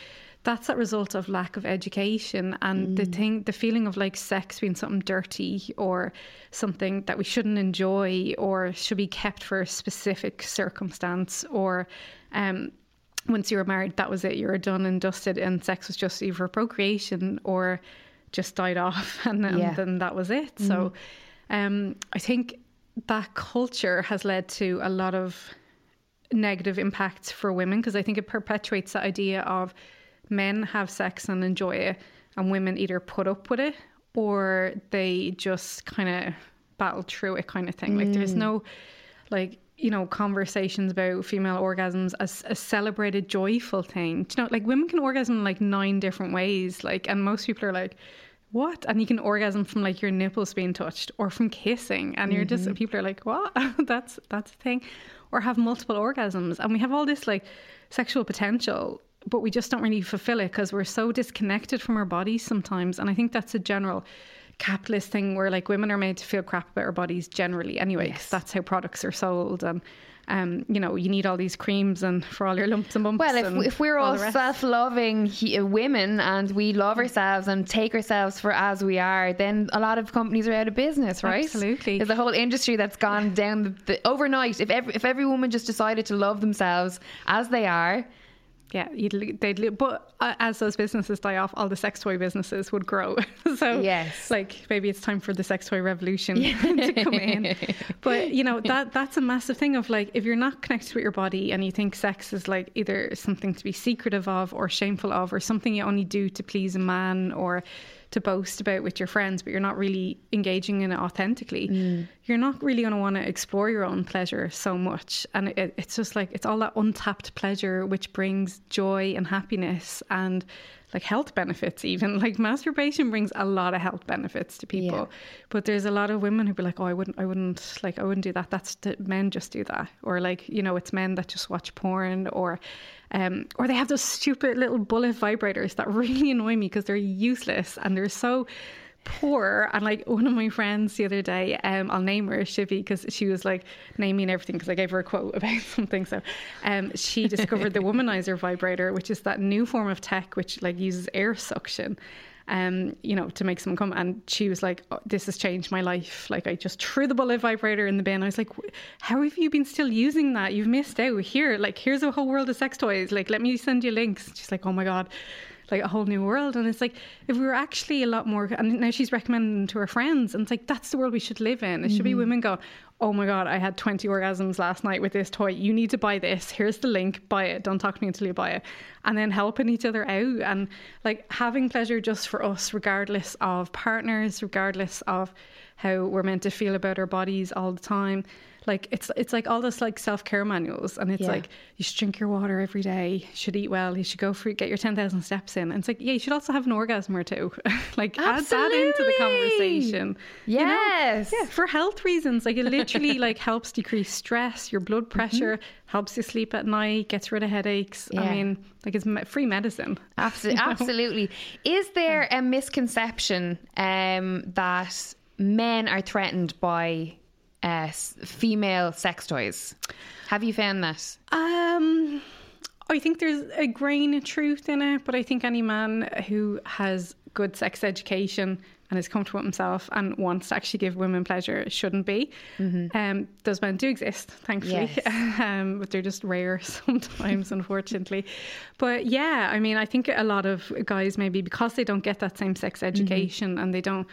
[SPEAKER 2] that's a result of lack of education and the thing, the feeling of like sex being something dirty or something that we shouldn't enjoy or should be kept for a specific circumstance or, um, once you were married, that was it. You were done and dusted, and sex was just either procreation or just died off, and, then
[SPEAKER 1] Yeah.
[SPEAKER 2] then that was it. So, um, I think that culture has led to a lot of negative impacts for women because I think it perpetuates the idea of men have sex and enjoy it, and women either put up with it or they just kind of battle through it, kind of thing. Like, there's mm. no, like, you know, conversations about female orgasms as a celebrated, joyful thing. Do you know, like women can orgasm in like nine different ways. Like, and most people are like, what? And you can orgasm from like your nipples being touched or from kissing. And you're just, mm-hmm. people are like, what? that's, that's a thing. Or have multiple orgasms. And we have all this like sexual potential, but we just don't really fulfill it because we're so disconnected from our bodies sometimes. And I think that's a general capitalist thing where like women are made to feel crap about our bodies generally anyway
[SPEAKER 1] Yes.
[SPEAKER 2] that's how products are sold and um you know you need all these creams and for all your lumps and bumps
[SPEAKER 1] Well, if, if we're all
[SPEAKER 2] rest.
[SPEAKER 1] self-loving he- uh, women and we love ourselves and take ourselves for as we are, then a lot of companies are out of business, right?
[SPEAKER 2] Absolutely.
[SPEAKER 1] There's a whole industry that's gone down the, the overnight. If every, if every woman just decided to love themselves as they are,
[SPEAKER 2] yeah you'd, they'd but uh, as those businesses die off all the sex toy businesses would grow. So
[SPEAKER 1] Yes.
[SPEAKER 2] like maybe it's time for the sex toy revolution to come in. But you know that that's a massive thing of like if you're not connected with your body and you think sex is like either something to be secretive of or shameful of or something you only do to please a man or to boast about with your friends but you're not really engaging in it authentically you're not really going to want to explore your own pleasure so much. And it, it's just like it's all that untapped pleasure which brings joy and happiness and like health benefits even. Like masturbation brings a lot of health benefits to people.
[SPEAKER 1] Yeah.
[SPEAKER 2] but there's a lot of women who be like oh i wouldn't i wouldn't like i wouldn't do that. That's the, men just do that. Or like you know it's men that just watch porn or um or they have those stupid little bullet vibrators that really annoy me because they're useless and they're so poor. And like one of my friends the other day um i'll name her shivy because she was like naming everything because i gave her a quote about something. So um she discovered the womanizer vibrator which is that new form of tech which like uses air suction um you know to make someone come. And she was like oh, this has changed my life. Like i just threw the bullet vibrator in the bin. I was like how have you been still using that? You've missed out here. Like here's a whole world of sex toys. Like let me send you links. She's like oh my god like a whole new world. And it's like if we were actually a lot more, and now she's recommending to her friends, and it's like that's the world we should live in. It should be mm-hmm. women go, oh my god, I had 20 orgasms last night with this toy. You need to buy this. Here's the link. Buy it. Don't talk to me until you buy it. And then helping each other out and like having pleasure just for us, regardless of partners, regardless of how we're meant to feel about our bodies all the time like it's it's like all this like self care manuals, and it's
[SPEAKER 1] Yeah.
[SPEAKER 2] like you should drink your water every day, you should eat well, you should go for get your ten thousand steps in. And it's like yeah, you should also have an orgasm or two. like add that into the
[SPEAKER 1] Absolutely.
[SPEAKER 2] conversation. you know?
[SPEAKER 1] Yes.
[SPEAKER 2] yeah, for health reasons. Like it literally like helps decrease stress, your blood pressure, helps you sleep at night, gets rid of headaches.
[SPEAKER 1] Yeah.
[SPEAKER 2] I mean, like it's free medicine.
[SPEAKER 1] Absolutely. Absolutely. Is there a misconception um, that men are threatened by uh, female sex toys? Have you found that?
[SPEAKER 2] Um, I think there's a grain of truth in it, but I think any man who has good sex education and is comfortable with himself and wants to actually give women pleasure shouldn't be. Um, those men do exist, thankfully,
[SPEAKER 1] Yes.
[SPEAKER 2] um, but they're just rare sometimes, unfortunately. But yeah, I mean, I think a lot of guys maybe because they don't get that same sex education and they don't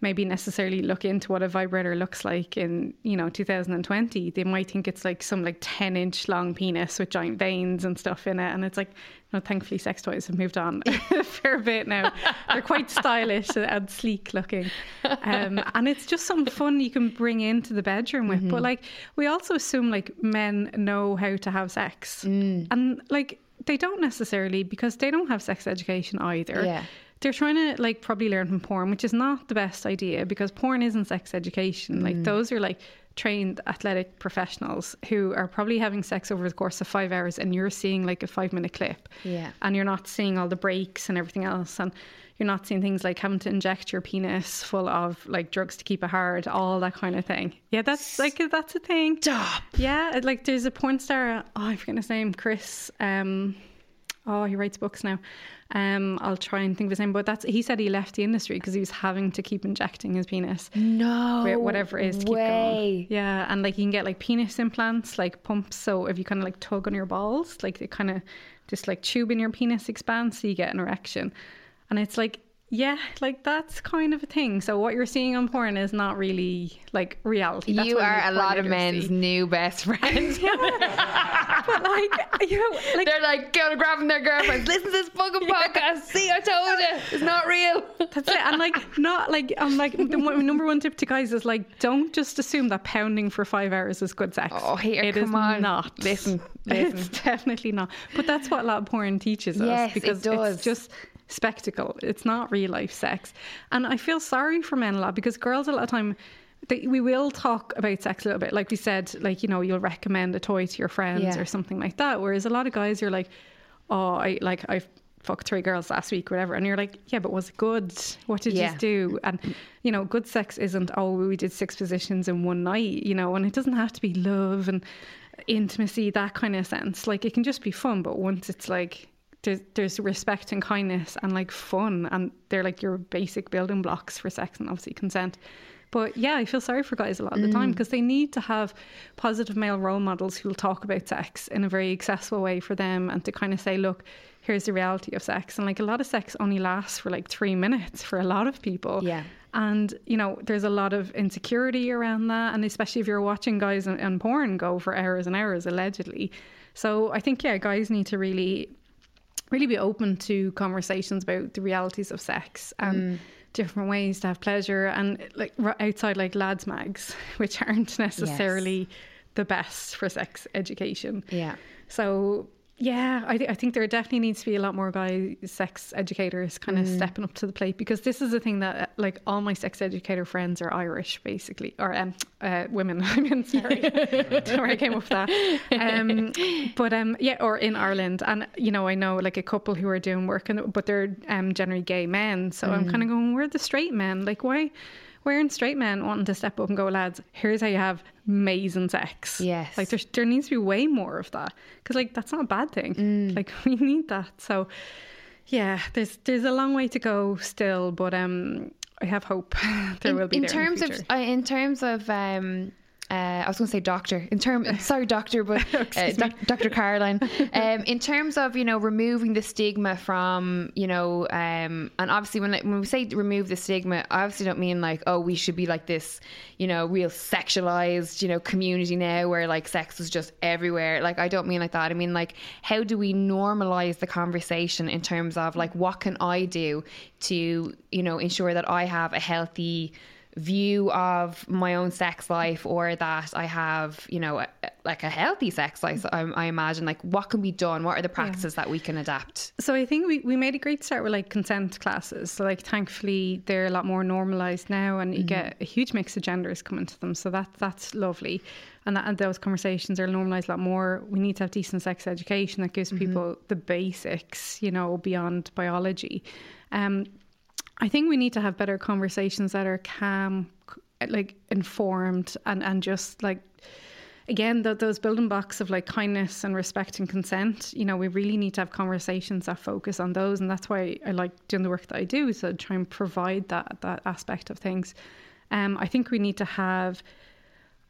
[SPEAKER 2] maybe necessarily look into what a vibrator looks like in you know 2020 they might think it's like some like 10 inch long penis with giant veins and stuff in it and it's like no thankfully sex toys have moved on a fair bit now. They're quite stylish and sleek looking. Um, and it's just something fun you can bring into the bedroom with. But like we also assume like men know how to have sex. And like they don't necessarily because they don't have sex education either.
[SPEAKER 1] Yeah.
[SPEAKER 2] They're trying to like probably learn from porn, which is not the best idea because porn isn't sex education.
[SPEAKER 1] Mm.
[SPEAKER 2] Like those are like trained athletic professionals who are probably having sex over the course of five hours and you're seeing like a five minute clip.
[SPEAKER 1] Yeah.
[SPEAKER 2] And you're not seeing all the breaks and everything else. And you're not seeing things like having to inject your penis full of like drugs to keep it hard, all that kind of thing. Yeah, that's like that's a thing.
[SPEAKER 1] Stop.
[SPEAKER 2] Yeah, like there's a porn star. Oh, I forget his name. Chris. Um, oh, he writes books now. Um, I'll try and think of his name, but that's he said he left the industry because he was having to keep injecting his penis.
[SPEAKER 1] No.
[SPEAKER 2] Whatever it is, to keep
[SPEAKER 1] way.
[SPEAKER 2] going. Yeah, and like you can get like penis implants, like pumps. So if you kind of like tug on your balls, like it kind of just like tube in your penis expands, so you get an erection. And it's like, yeah, like that's kind of a thing. So what you're seeing on porn is not really like reality. That's
[SPEAKER 1] you are a lot of men's new best friends.
[SPEAKER 2] but like you know, like
[SPEAKER 1] They're like going to grabbing their girlfriends. Listen to this fucking podcast. See, I told you, it's not real.
[SPEAKER 2] That's it. And like, not like, I'm like, the one, number one tip to guys is like, don't just assume that pounding for five hours is good sex.
[SPEAKER 1] Oh, here,
[SPEAKER 2] It is
[SPEAKER 1] come on.
[SPEAKER 2] not.
[SPEAKER 1] Listen,
[SPEAKER 2] It's definitely not. But that's what a lot of porn teaches us.
[SPEAKER 1] Yes, it
[SPEAKER 2] because
[SPEAKER 1] does.
[SPEAKER 2] it's just spectacle. It's not real life sex. And I feel sorry for men a lot because girls a lot of time. They, we will talk about sex a little bit, like we said. Like you know, you'll recommend a toy to your friends
[SPEAKER 1] Yeah.
[SPEAKER 2] or something like that. Whereas a lot of guys, you're like, oh, I like I fucked three girls last week, whatever, and you're like, yeah, but was it good? What did
[SPEAKER 1] Yeah.
[SPEAKER 2] you do? And you know, good sex isn't oh, we did six positions in one night, you know, and it doesn't have to be love and intimacy, that kind of sense. Like it can just be fun, but once it's like there's there's respect and kindness and like fun, and they're like your basic building blocks for sex and obviously consent. But yeah, I feel sorry for guys a lot of the time mm. because they need to have positive male role models who'll talk about sex in a very accessible way for them and to kind of say, look, here's the reality of sex. And like a lot of sex only lasts for like three minutes for a lot of people.
[SPEAKER 1] Yeah.
[SPEAKER 2] And, you know, there's a lot of insecurity around that. And especially if you're watching guys on, on porn go for hours and hours, allegedly. So I think, yeah, guys need to really really be open to conversations about the realities of sex and mm. different ways to have pleasure and like outside like lads mags which aren't necessarily the best for sex education.
[SPEAKER 1] Yeah.
[SPEAKER 2] so yeah I, th- I think there definitely needs to be a lot more guy sex educators kind of stepping up to the plate because this is a thing that uh, like all my sex educator friends are irish basically or um, uh, women i mean sorry. Don't where i came up with that. Um, but um, yeah or in ireland and you know i know like a couple who are doing work and but they're um, generally gay men so i'm kind of going we're the straight men? Like why why aren't straight men wanting to step up and go lads here's how you have amazing sex
[SPEAKER 1] Yes.
[SPEAKER 2] like there's there needs to be way more of that because like that's not a bad thing
[SPEAKER 1] Mm.
[SPEAKER 2] like we need that so yeah there's there's a long way to go still but um i have hope there
[SPEAKER 1] in,
[SPEAKER 2] will be
[SPEAKER 1] in
[SPEAKER 2] there
[SPEAKER 1] terms
[SPEAKER 2] in
[SPEAKER 1] of uh, in terms of um uh, I was going to say doctor. In term, sorry, doctor, but uh, doc, Dr. Caroline. Um, in terms of you know removing the stigma from you know, um, and obviously when when we say remove the stigma, I obviously don't mean like oh we should be like this, you know, real sexualized you know community now where like sex is just everywhere. Like I don't mean like that. I mean like how do we normalize the conversation in terms of like what can I do to you know ensure that I have a healthy view of my own sex life or that I have, you know, a, like a healthy sex life, I, I, imagine, like what can be done? What are the practices yeah. that we can adapt?
[SPEAKER 2] So I think we, we made a great start with like consent classes. So like thankfully they're a lot more normalized now and you mm-hmm. get a huge mix of genders coming to them. So that that's lovely. And, that, and those conversations are normalized a lot more. We need to have decent sex education that gives mm-hmm. people the basics, you know, beyond biology. Um, I think we need to have better conversations that are calm, like informed, and and just like again the, those building blocks of like kindness and respect and consent. You know, we really need to have conversations that focus on those, and that's why I like doing the work that I do. So try and provide that that aspect of things. Um, I think we need to have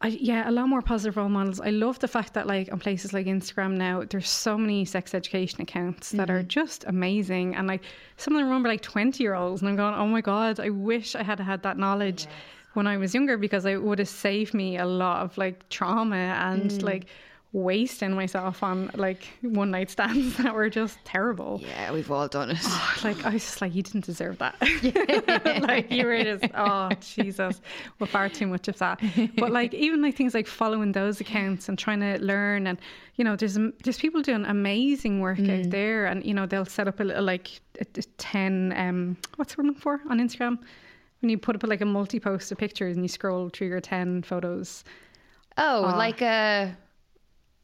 [SPEAKER 2] I, yeah, a lot more positive role models. I love the fact that like on places like Instagram now, there's so many sex education accounts that mm-hmm. are just amazing, and like some of them remember like 20 year olds, and I'm going, oh my god, I wish I had had that knowledge. Yes. When I was younger, because it would have saved me a lot of like trauma and mm. like wasting myself on like one night stands that were just terrible.
[SPEAKER 1] Yeah, we've all done it.
[SPEAKER 2] Oh, like I was just like, you didn't deserve that. Yeah. like you were just oh Jesus, well far too much of that. But like even like things like following those accounts and trying to learn and you know there's there's people doing amazing work mm. out there and you know they'll set up a little like a, a ten um what's the word for on Instagram when you put up like a multi post of pictures and you scroll through your ten photos.
[SPEAKER 1] Oh, uh, like a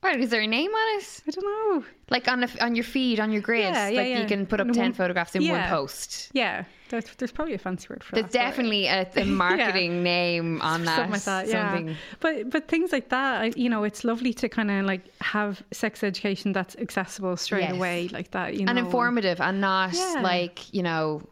[SPEAKER 1] Right, is there a name on it?
[SPEAKER 2] I don't know.
[SPEAKER 1] Like on a, on your feed, on your grid, yeah, yeah, like yeah. you can put up ten one, photographs in one post.
[SPEAKER 2] Yeah, there's, there's, probably a fancy word for
[SPEAKER 1] there's
[SPEAKER 2] that.
[SPEAKER 1] There's definitely a, a, marketing name on that.
[SPEAKER 2] Something like that, yeah. Something. But but things like that, you know, it's lovely to kind of like have sex education that's accessible straight yes. away, like that, you know,
[SPEAKER 1] and informative, and not like you know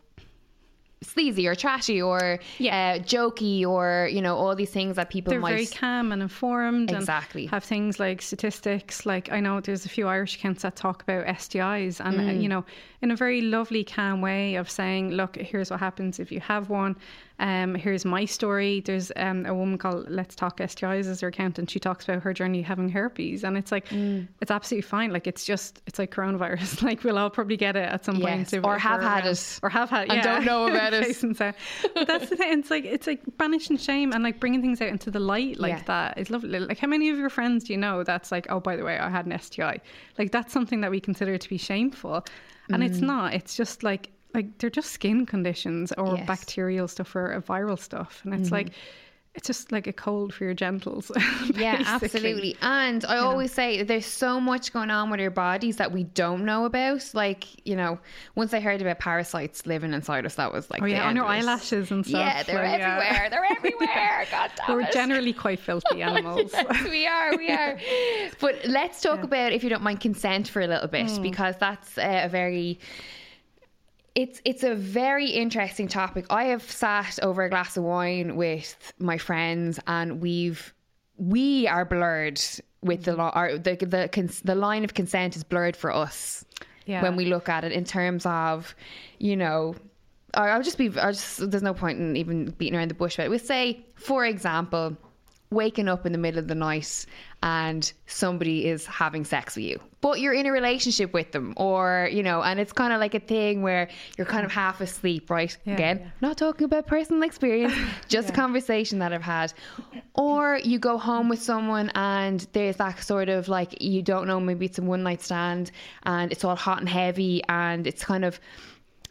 [SPEAKER 1] sleazy or trashy or yeah. uh, jokey or you know all these things that people
[SPEAKER 2] they're
[SPEAKER 1] might
[SPEAKER 2] very calm and informed
[SPEAKER 1] exactly
[SPEAKER 2] and have things like statistics like I know there's a few Irish accounts that talk about STIs and uh, mm. you know in a very lovely calm way of saying look here's what happens if you have one um, here's my story. There's um, a woman called Let's Talk STIs as her account, and she talks about her journey having herpes, and it's like mm. it's absolutely fine. Like it's just it's like coronavirus. like we'll all probably get it at some yes.
[SPEAKER 1] point, or have had it,
[SPEAKER 2] or have had,
[SPEAKER 1] yeah. and don't know about it.
[SPEAKER 2] but that's the thing. It's like it's like banishing shame and like bringing things out into the light like yeah. that is lovely. Like how many of your friends do you know that's like, oh, by the way, I had an STI. Like that's something that we consider to be shameful, and mm. it's not. It's just like like they're just skin conditions or yes. bacterial stuff or viral stuff, and it's mm-hmm. like it's just like a cold for your genitals.
[SPEAKER 1] yeah, absolutely. And I always say there's so much going on with our bodies that we don't know about. Like, you know, once I heard about parasites living inside us, that was like,
[SPEAKER 2] oh, yeah, on your eyelashes and stuff.
[SPEAKER 1] Yeah, they're like, everywhere. Yeah. They're everywhere. God damn
[SPEAKER 2] We're it. generally quite filthy animals.
[SPEAKER 1] yes, we are. We are. But let's talk yeah. about, if you don't mind, consent for a little bit, mm. because that's uh, a very it's it's a very interesting topic. I have sat over a glass of wine with my friends, and we've we are blurred with the mm-hmm. law. The the the line of consent is blurred for us yeah. when we look at it in terms of, you know, I'll just be. I'll just. There's no point in even beating around the bush it. We say, for example, waking up in the middle of the night and somebody is having sex with you but you're in a relationship with them or you know and it's kind of like a thing where you're kind of half asleep right yeah, again yeah. not talking about personal experience just yeah. a conversation that i've had or you go home with someone and there's that sort of like you don't know maybe it's a one night stand and it's all hot and heavy and it's kind of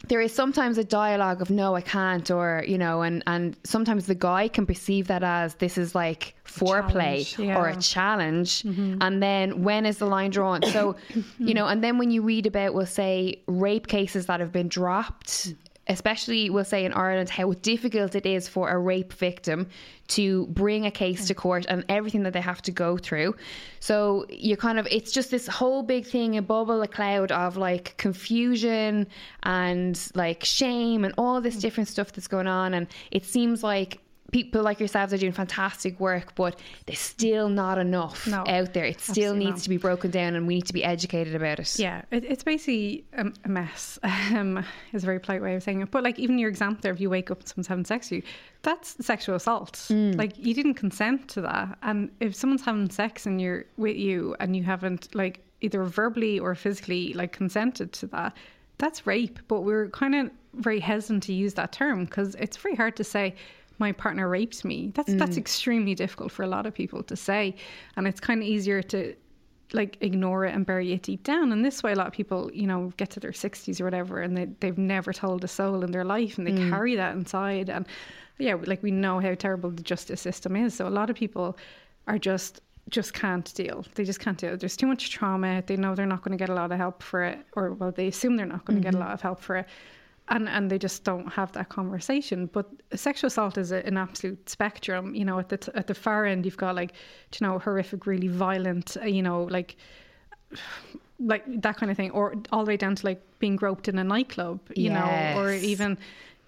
[SPEAKER 1] there is sometimes a dialogue of no i can't or you know and and sometimes the guy can perceive that as this is like foreplay yeah. or a challenge mm-hmm. and then when is the line drawn so you know and then when you read about we'll say rape cases that have been dropped especially we'll say in Ireland, how difficult it is for a rape victim to bring a case to court and everything that they have to go through. So you kind of, it's just this whole big thing, a bubble, a cloud of like confusion and like shame and all this mm. different stuff that's going on. And it seems like people like yourselves are doing fantastic work, but there's still not enough
[SPEAKER 2] No,
[SPEAKER 1] out there. It still needs
[SPEAKER 2] not.
[SPEAKER 1] to be broken down, and we need to be educated about it.
[SPEAKER 2] Yeah, it, it's basically a, a mess. Um, is a very polite way of saying it. But like even your example there, if you wake up and someone's having sex with you, that's sexual assault.
[SPEAKER 1] Mm.
[SPEAKER 2] Like you didn't consent to that. And if someone's having sex and you're with you and you haven't like either verbally or physically like consented to that, that's rape. But we're kind of very hesitant to use that term because it's very hard to say my partner raped me. That's that's mm. extremely difficult for a lot of people to say, and it's kind of easier to like ignore it and bury it deep down. And this way, a lot of people, you know, get to their 60s or whatever and they, they've never told a soul in their life and they mm. carry that inside. And yeah, like we know how terrible the justice system is. So a lot of people are just just can't deal. They just can't deal. There's too much trauma. They know they're not going to get a lot of help for it, or well, they assume they're not going to get a mm-hmm. lot of help for it, and and they just don't have that conversation. But sexual assault is a, an absolute spectrum. You know, at the t- at the far end, you've got like you know horrific, really violent. uh, You know, like like that kind of thing, or all the way down to like being groped in a nightclub. You know, or even.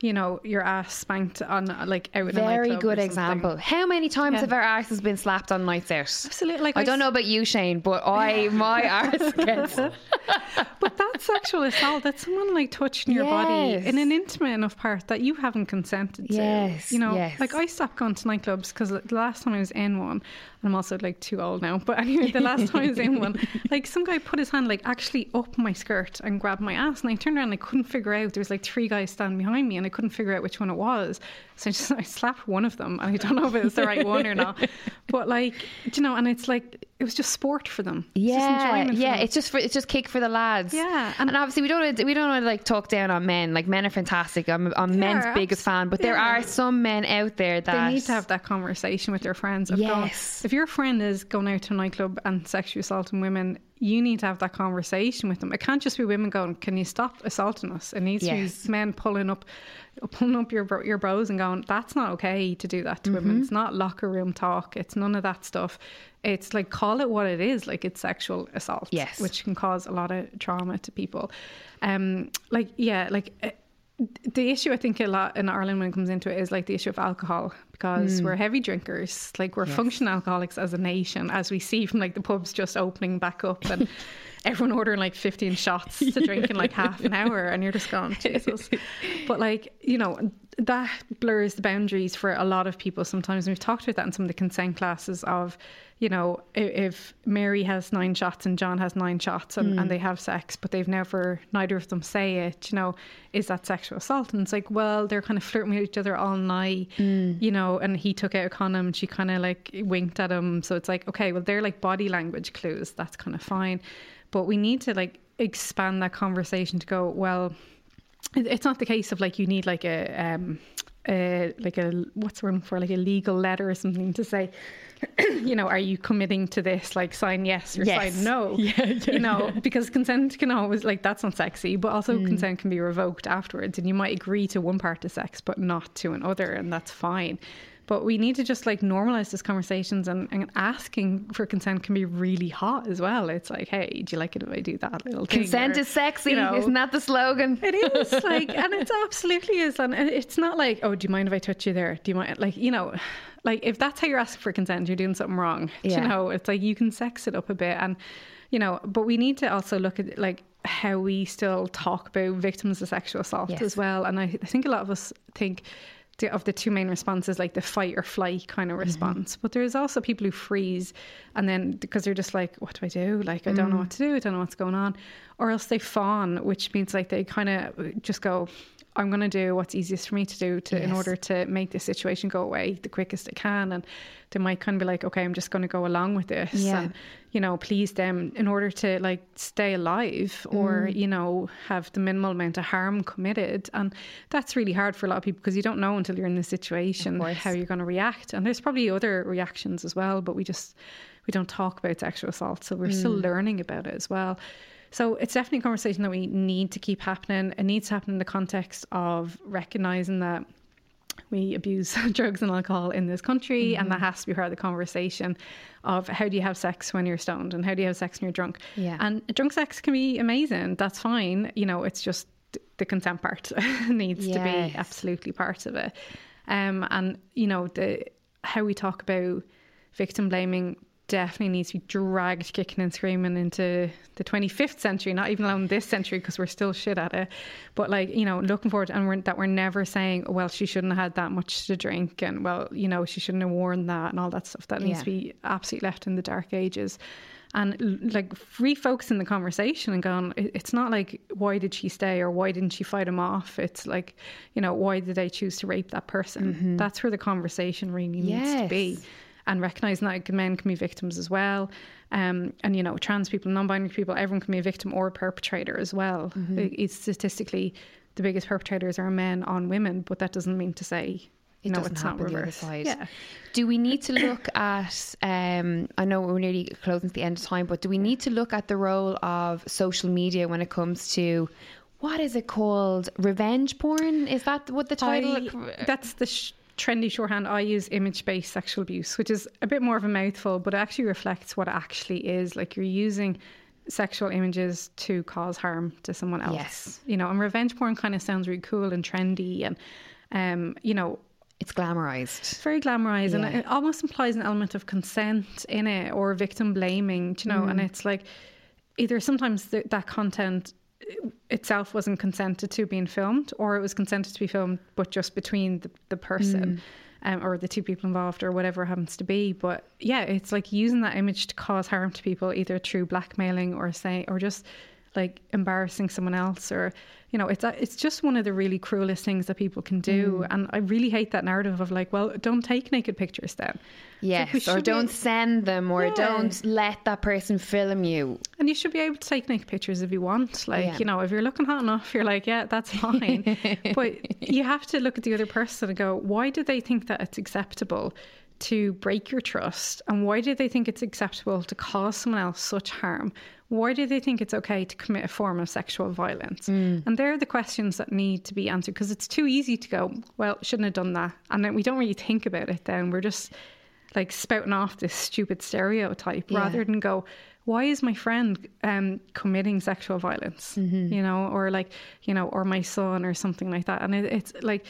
[SPEAKER 2] You know, your ass spanked on uh, like out
[SPEAKER 1] Very good example. How many times
[SPEAKER 2] Yeah.
[SPEAKER 1] have our arses been slapped on nights out?
[SPEAKER 2] Absolutely. Like
[SPEAKER 1] I don't
[SPEAKER 2] s-
[SPEAKER 1] know about you, Shane, but I my ass gets
[SPEAKER 2] But that's sexual assault. That's someone like touching your body in an intimate enough part that you haven't consented to.
[SPEAKER 1] Yes,
[SPEAKER 2] You know,
[SPEAKER 1] yes.
[SPEAKER 2] like I stopped going to nightclubs because the last time I was in one, I'm also like too old now. But anyway, the last time I was in one, like some guy put his hand like actually up my skirt and grabbed my ass, and I turned around and I couldn't figure out. There was like three guys standing behind me, and I couldn't figure out which one it was. So I just I slapped one of them, and I don't know if it was the right one or not. But like, you know, and it's like it was just sport for them. It's just
[SPEAKER 1] Yeah,
[SPEAKER 2] enjoyment for
[SPEAKER 1] yeah.
[SPEAKER 2] them.
[SPEAKER 1] It's just for it's just kick for the lads.
[SPEAKER 2] Yeah,
[SPEAKER 1] and,
[SPEAKER 2] and-
[SPEAKER 1] obviously we don't we don't want to like talk down on men. Like men are fantastic. I'm, I'm men's
[SPEAKER 2] are,
[SPEAKER 1] biggest fan, but there
[SPEAKER 2] yeah.
[SPEAKER 1] are some men out there that
[SPEAKER 2] They need to have that conversation with their friends. Of going,
[SPEAKER 1] Yes.
[SPEAKER 2] if your friend is going out to a nightclub and sexually assaulting women, you need to have that conversation with them. It can't just be women going, "Can you stop assaulting us?" It needs
[SPEAKER 1] Yes.
[SPEAKER 2] to be men pulling up, pulling up your your bros and going, "That's not okay to do that to
[SPEAKER 1] Mm-hmm.
[SPEAKER 2] women. It's not locker room talk. It's none of that stuff. It's like call it what it is. Like it's sexual assault,
[SPEAKER 1] Yes.
[SPEAKER 2] which can cause a lot of trauma to people. Um, like yeah, like. eh, the issue I think a lot in Ireland when it comes into it is like the issue of alcohol because
[SPEAKER 1] Mm.
[SPEAKER 2] we're heavy drinkers, like we're functional alcoholics as a nation, as we see from like the pubs just opening back up and everyone ordering like 15 shots to drink in like half an hour and you're just going, Jesus. But like, you know, that blurs the boundaries for a lot of people sometimes. And we've talked about that in some of the consent classes of, you know, if Mary has nine shots and John has nine shots and, and hmm. they have sex, but they've never, neither of them say it, you know, is that sexual assault? And it's like, well, they're kind of flirting with each other all night, mm. you know, and he took out a condom and she kind of like winked at him. So it's like, okay, well, they're like body language clues. That's kind of fine. But we need to like expand that conversation to go, well, it's not the case of like you need like a um uh like a what's the word for? Like a legal letter or something to say you know are you committing to this? Like sign yes or
[SPEAKER 1] Yes.
[SPEAKER 2] sign no you know because consent can always like that's not sexy but also consent can be revoked afterwards and you might agree to one part of sex but not to another and that's fine but we need to just like normalize these conversations and, and asking for consent can be really hot as well. It's like, hey, do you like it if I do that little thing?
[SPEAKER 1] consent
[SPEAKER 2] Or,
[SPEAKER 1] is sexy.
[SPEAKER 2] you know,
[SPEAKER 1] Isn't that the slogan?
[SPEAKER 2] it is like, and it's absolutely is, and it's not like, oh, do you mind if I touch you there? Do you mind, like, you know, like if that's how you're asking for consent, you're doing something wrong.
[SPEAKER 1] Yeah.
[SPEAKER 2] You know, it's like you can sex it up a bit, and you know, but we need to also look at like how we still talk about victims of sexual assault
[SPEAKER 1] Yes.
[SPEAKER 2] as well. And I, I think a lot of us think of the two main responses, like the fight or flight kind
[SPEAKER 1] Mm-hmm.
[SPEAKER 2] of response. But there's also people who freeze and then because they're just like, what do I do? Like, I don't
[SPEAKER 1] Mm.
[SPEAKER 2] know what to do. I don't know what's going on. Or else they fawn, which means like they kind of just go, I'm going to do what's easiest for me to do to in order to make this situation go away the quickest it can. And they might kind of be like, okay, I'm just going to go along with this.
[SPEAKER 1] Yeah.
[SPEAKER 2] And, you know, please them in order to like stay alive or,
[SPEAKER 1] Mm.
[SPEAKER 2] you know, have the minimal amount of harm committed. And that's really hard for a lot of people because you don't know until you're in the situation how you're going to react. And there's probably other reactions as well, but we just, we don't talk about sexual assault. So we're still
[SPEAKER 1] Mm.
[SPEAKER 2] learning about it as well. So it's definitely a conversation that we need to keep happening. It needs to happen in the context of recognizing that we abuse drugs and alcohol in this country, and that
[SPEAKER 1] Mm-hmm.
[SPEAKER 2] has to be part of the conversation of how do you have sex when you're stoned and how do you have sex when you're drunk.
[SPEAKER 1] Yeah.
[SPEAKER 2] And drunk sex can be amazing. That's fine. You know, it's just the consent part needs to be absolutely part of it. Um, and you know the how we talk about victim blaming definitely needs to be dragged kicking and screaming into the 25th century, not even alone this century because we're still shit at it. But like, you know, looking forward and we're, that we're never saying, well, she shouldn't have had that much to drink and well, you know, she shouldn't have worn that and all that stuff. That needs
[SPEAKER 1] Yeah.
[SPEAKER 2] to be absolutely left in the dark ages. And like refocusing the conversation and going, it's not like why did she stay or why didn't she fight him off? It's like, you know, why did they choose to rape that person? Mm-hmm. That's where the conversation really needs to be
[SPEAKER 1] Yes.
[SPEAKER 2] And recognizing that men can be victims as well. Um, and, you know, trans people, non binary people, everyone can be a victim or a perpetrator as well.
[SPEAKER 1] Mm-hmm.
[SPEAKER 2] It's statistically the biggest perpetrators are men on women, but that doesn't mean to say,
[SPEAKER 1] It
[SPEAKER 2] no,
[SPEAKER 1] doesn't happen
[SPEAKER 2] not
[SPEAKER 1] the other side.
[SPEAKER 2] Yeah.
[SPEAKER 1] Do we need to look at? Um, I know we're nearly closing to the end of time, but do we need to look at the role of social media when it comes to what is it called? Revenge porn? Is that what the title?
[SPEAKER 2] I- that's the sh- trendy shorthand. I use image based sexual abuse, which is a bit more of a mouthful, but it actually reflects what it actually is. Like you're using sexual images to cause harm to someone else.
[SPEAKER 1] Yes.
[SPEAKER 2] You know, and revenge porn kind of sounds really cool and trendy and, um, you know,
[SPEAKER 1] it's glamorized.
[SPEAKER 2] it's very glamorized and it almost implies an element of consent in it or victim blaming, you know, and
[SPEAKER 1] Mm.
[SPEAKER 2] it's like either sometimes th- that content itself wasn't consented to being filmed or it was consented to be filmed but just between the, the person
[SPEAKER 1] Mm.
[SPEAKER 2] um, or the two people involved or whatever it happens to be but yeah it's like using that image to cause harm to people either through blackmailing or say or just like embarrassing someone else or you know it's a, it's just one of the really cruelest things that people can do
[SPEAKER 1] Mm.
[SPEAKER 2] and I really hate that narrative of like well don't take naked pictures then It's like,
[SPEAKER 1] Yes, or don't send them, or
[SPEAKER 2] Yeah.
[SPEAKER 1] don't let that person film you.
[SPEAKER 2] And you should be able to take naked pictures if you want. Like,
[SPEAKER 1] Yeah.
[SPEAKER 2] you know, if you're looking hot enough, you're like, yeah, that's fine. but you have to look at the other person and go, why do they think that it's acceptable to break your trust? And why do they think it's acceptable to cause someone else such harm? Why do they think it's okay to commit a form of sexual violence? And they're the questions that need to be answered because it's too easy to go, well, shouldn't have done that. And then we don't really think about it then. We're just like spouting off this stupid stereotype
[SPEAKER 1] Yeah.
[SPEAKER 2] rather than go, why is my friend um, committing sexual violence?
[SPEAKER 1] Mm-hmm.
[SPEAKER 2] You know, or like, you know, or my son or something like that. And it, it's like,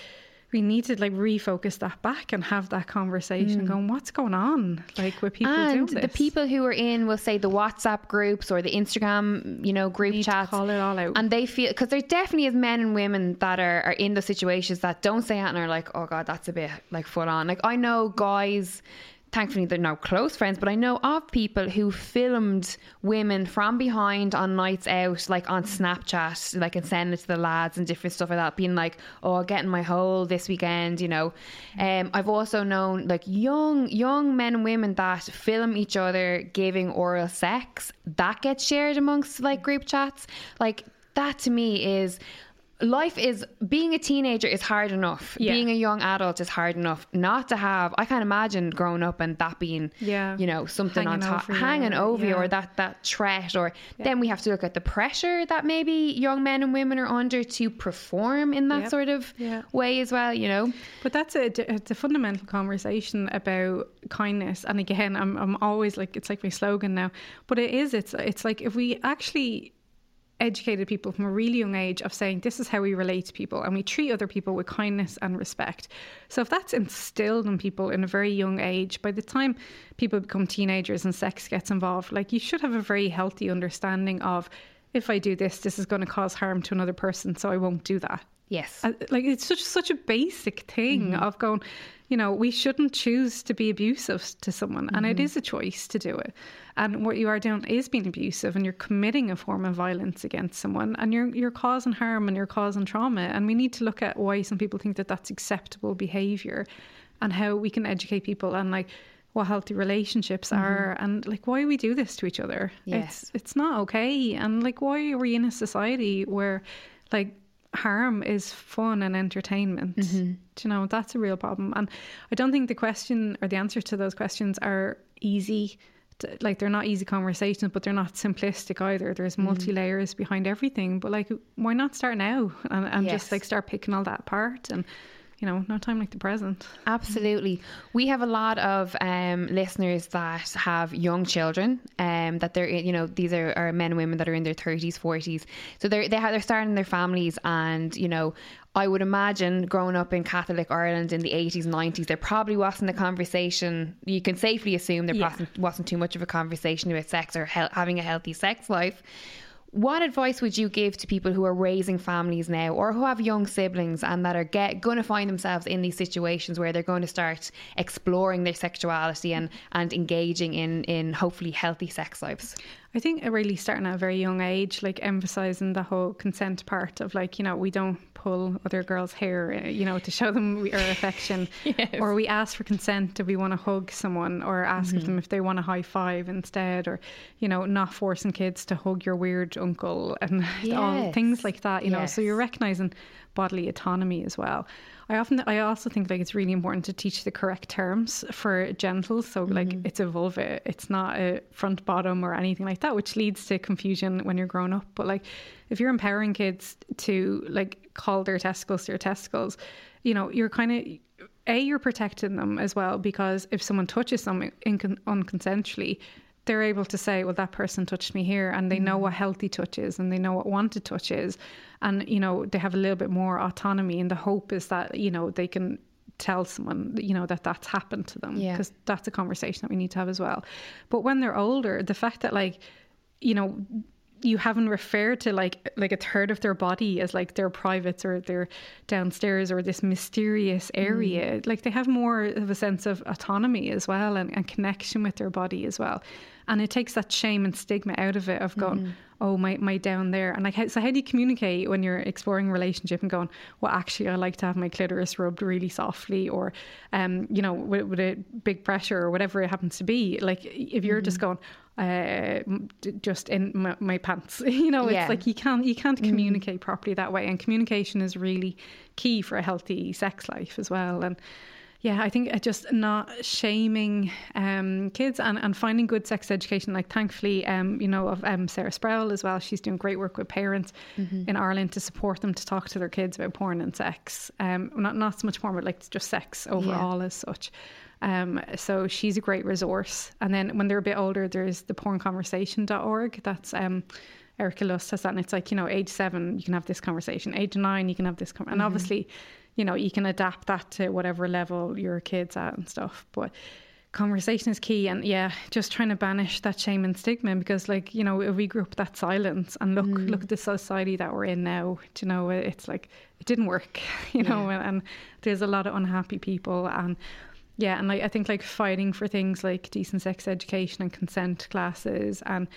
[SPEAKER 2] we need to like refocus that back and have that conversation going, what's going on? Like with people
[SPEAKER 1] Mm. and
[SPEAKER 2] doing
[SPEAKER 1] the people who are in, will say the WhatsApp groups or the Instagram, you know, group chats.
[SPEAKER 2] call it all out.
[SPEAKER 1] And they feel because there definitely is men and women that are, are in those situations that don't say it and are like, oh god, that's a bit like full on. Like I know guys. Thankfully, they're now close friends, but I know of people who filmed women from behind on nights out, like on Snapchat, like and send it to the lads and different stuff like that, being like, "Oh, getting my hole this weekend," you know. Um, I've also known like young young men and women that film each other giving oral sex that gets shared amongst like group chats. Like that to me is life is being a teenager is hard enough.
[SPEAKER 2] Yeah.
[SPEAKER 1] Being a young adult is hard enough. Not to have I can't imagine growing up and that being
[SPEAKER 2] Yeah.
[SPEAKER 1] you know something on
[SPEAKER 2] Hanging
[SPEAKER 1] top
[SPEAKER 2] over
[SPEAKER 1] hanging over you or that that threat or then we have to look at the pressure that maybe young men and women are under to perform in that
[SPEAKER 2] Yep.
[SPEAKER 1] sort of
[SPEAKER 2] Yeah.
[SPEAKER 1] way as well, you know.
[SPEAKER 2] But that's a it's a fundamental conversation about kindness. And again, I'm I'm always like it's like my slogan now. But it is it's it's like if we actually educated people from a really young age of saying this is how we relate to people and we treat other people with kindness and respect. So if that's instilled in people in a very young age, by the time people become teenagers and sex gets involved, like you should have a very healthy understanding of if I do this, this is going to cause harm to another person, so I won't do that.
[SPEAKER 1] Yes.
[SPEAKER 2] Uh, like it's such such a basic thing mm-hmm. of going you know we shouldn't choose to be abusive to someone and it mm-hmm. is a choice to do it. And what you are doing is being abusive and you're committing a form of violence against someone and you're you're causing harm and you're causing trauma. And we need to look at why some people think that that's acceptable behavior and how we can educate people and like what healthy relationships mm-hmm. are and like why we do this to each other.
[SPEAKER 1] Yes.
[SPEAKER 2] it's it's not okay. And like why are we in a society where like harm is fun and entertainment
[SPEAKER 1] Mm-hmm.
[SPEAKER 2] Do you know that's a real problem and i don't think the question or the answer to those questions are easy to, like they're not easy conversations but they're not simplistic either there's
[SPEAKER 1] Mm-hmm.
[SPEAKER 2] multi layers behind everything but like why not start now and, and
[SPEAKER 1] Yes.
[SPEAKER 2] just like start picking all that apart and you know, no time like the present.
[SPEAKER 1] Absolutely. We have a lot of um, listeners that have young children, um, that they're, you know, these are, are men and women that are in their 30s, 40s. So they're, they have, they're starting their families and, you know, I would imagine growing up in Catholic Ireland in the 80s, 90s, there probably wasn't a conversation. You can safely assume there
[SPEAKER 2] Yeah.
[SPEAKER 1] wasn't, wasn't too much of a conversation about sex or he- having a healthy sex life. What advice would you give to people who are raising families now or who have young siblings and that are get, going to find themselves in these situations where they're going to start exploring their sexuality and, and engaging in, in hopefully healthy sex lives?
[SPEAKER 2] I think really starting at a very young age, like emphasizing the whole consent part of like, you know, we don't pull other girls' hair, uh, you know, to show them we- our affection. Or we ask for consent if we want to hug someone or ask of them if they want a high five instead or, you know, not forcing kids to hug your weird uncle and all things like that, you know. So you're recognizing bodily autonomy as well. I often, I also think like it's really important to teach the correct terms for genitals. So like mm-hmm. it's a vulva, it's not a front bottom or anything like that, which leads to confusion when you're growing up. But like if you're empowering kids to like call their testicles their testicles, you know, you're kind of a you're protecting them as well because if someone touches them in, unconsensually they're able to say, well, that person touched me here, and they know mm. what healthy touch is and they know what wanted touch is. And, you know, they have a little bit more autonomy. And the hope is that, you know, they can tell someone, you know, that that's happened to them
[SPEAKER 1] Yeah.
[SPEAKER 2] because that's a conversation that we need to have as well. But when they're older, the fact that, like, you know, you haven't referred to like like a third of their body as like their privates or their downstairs or this mysterious mm. area. Like they have more of a sense of autonomy as well and, and connection with their body as well. And it takes that shame and stigma out of it of mm-hmm. going, oh my my down there. And like how, so how do you communicate when you're exploring a relationship and going, well actually I like to have my clitoris rubbed really softly or um, you know, with, with a big pressure or whatever it happens to be. Like if you're just going, uh, just in my, my pants. You know, it's
[SPEAKER 1] Yeah.
[SPEAKER 2] like you can't you can't communicate properly that way, and communication is really key for a healthy sex life as well. And yeah, I think uh, just not shaming um, kids and, and finding good sex education. Like thankfully, um, you know, of um, Sarah Sproul as well. She's doing great work with parents in Ireland to support them to talk to their kids about porn and sex. Um, not not so much porn, but like just sex overall as such. Um, so she's a great resource. And then when they're a bit older, there's the pornconversation.org. That's um, Erica Lust has that. And it's like, you know, age seven, you can have this conversation. Age nine, you can have this. Com- and mm-hmm. obviously, you know, you can adapt that to whatever level your kid's at and stuff. But conversation is key. And yeah, just trying to banish that shame and stigma because, like, you know, if we grew up that silence and look, mm. look at the society that we're in now, do you know, it's like, it didn't work, you know, and, and there's a lot of unhappy people. And yeah, and like I think like fighting for things like decent sex education and consent classes and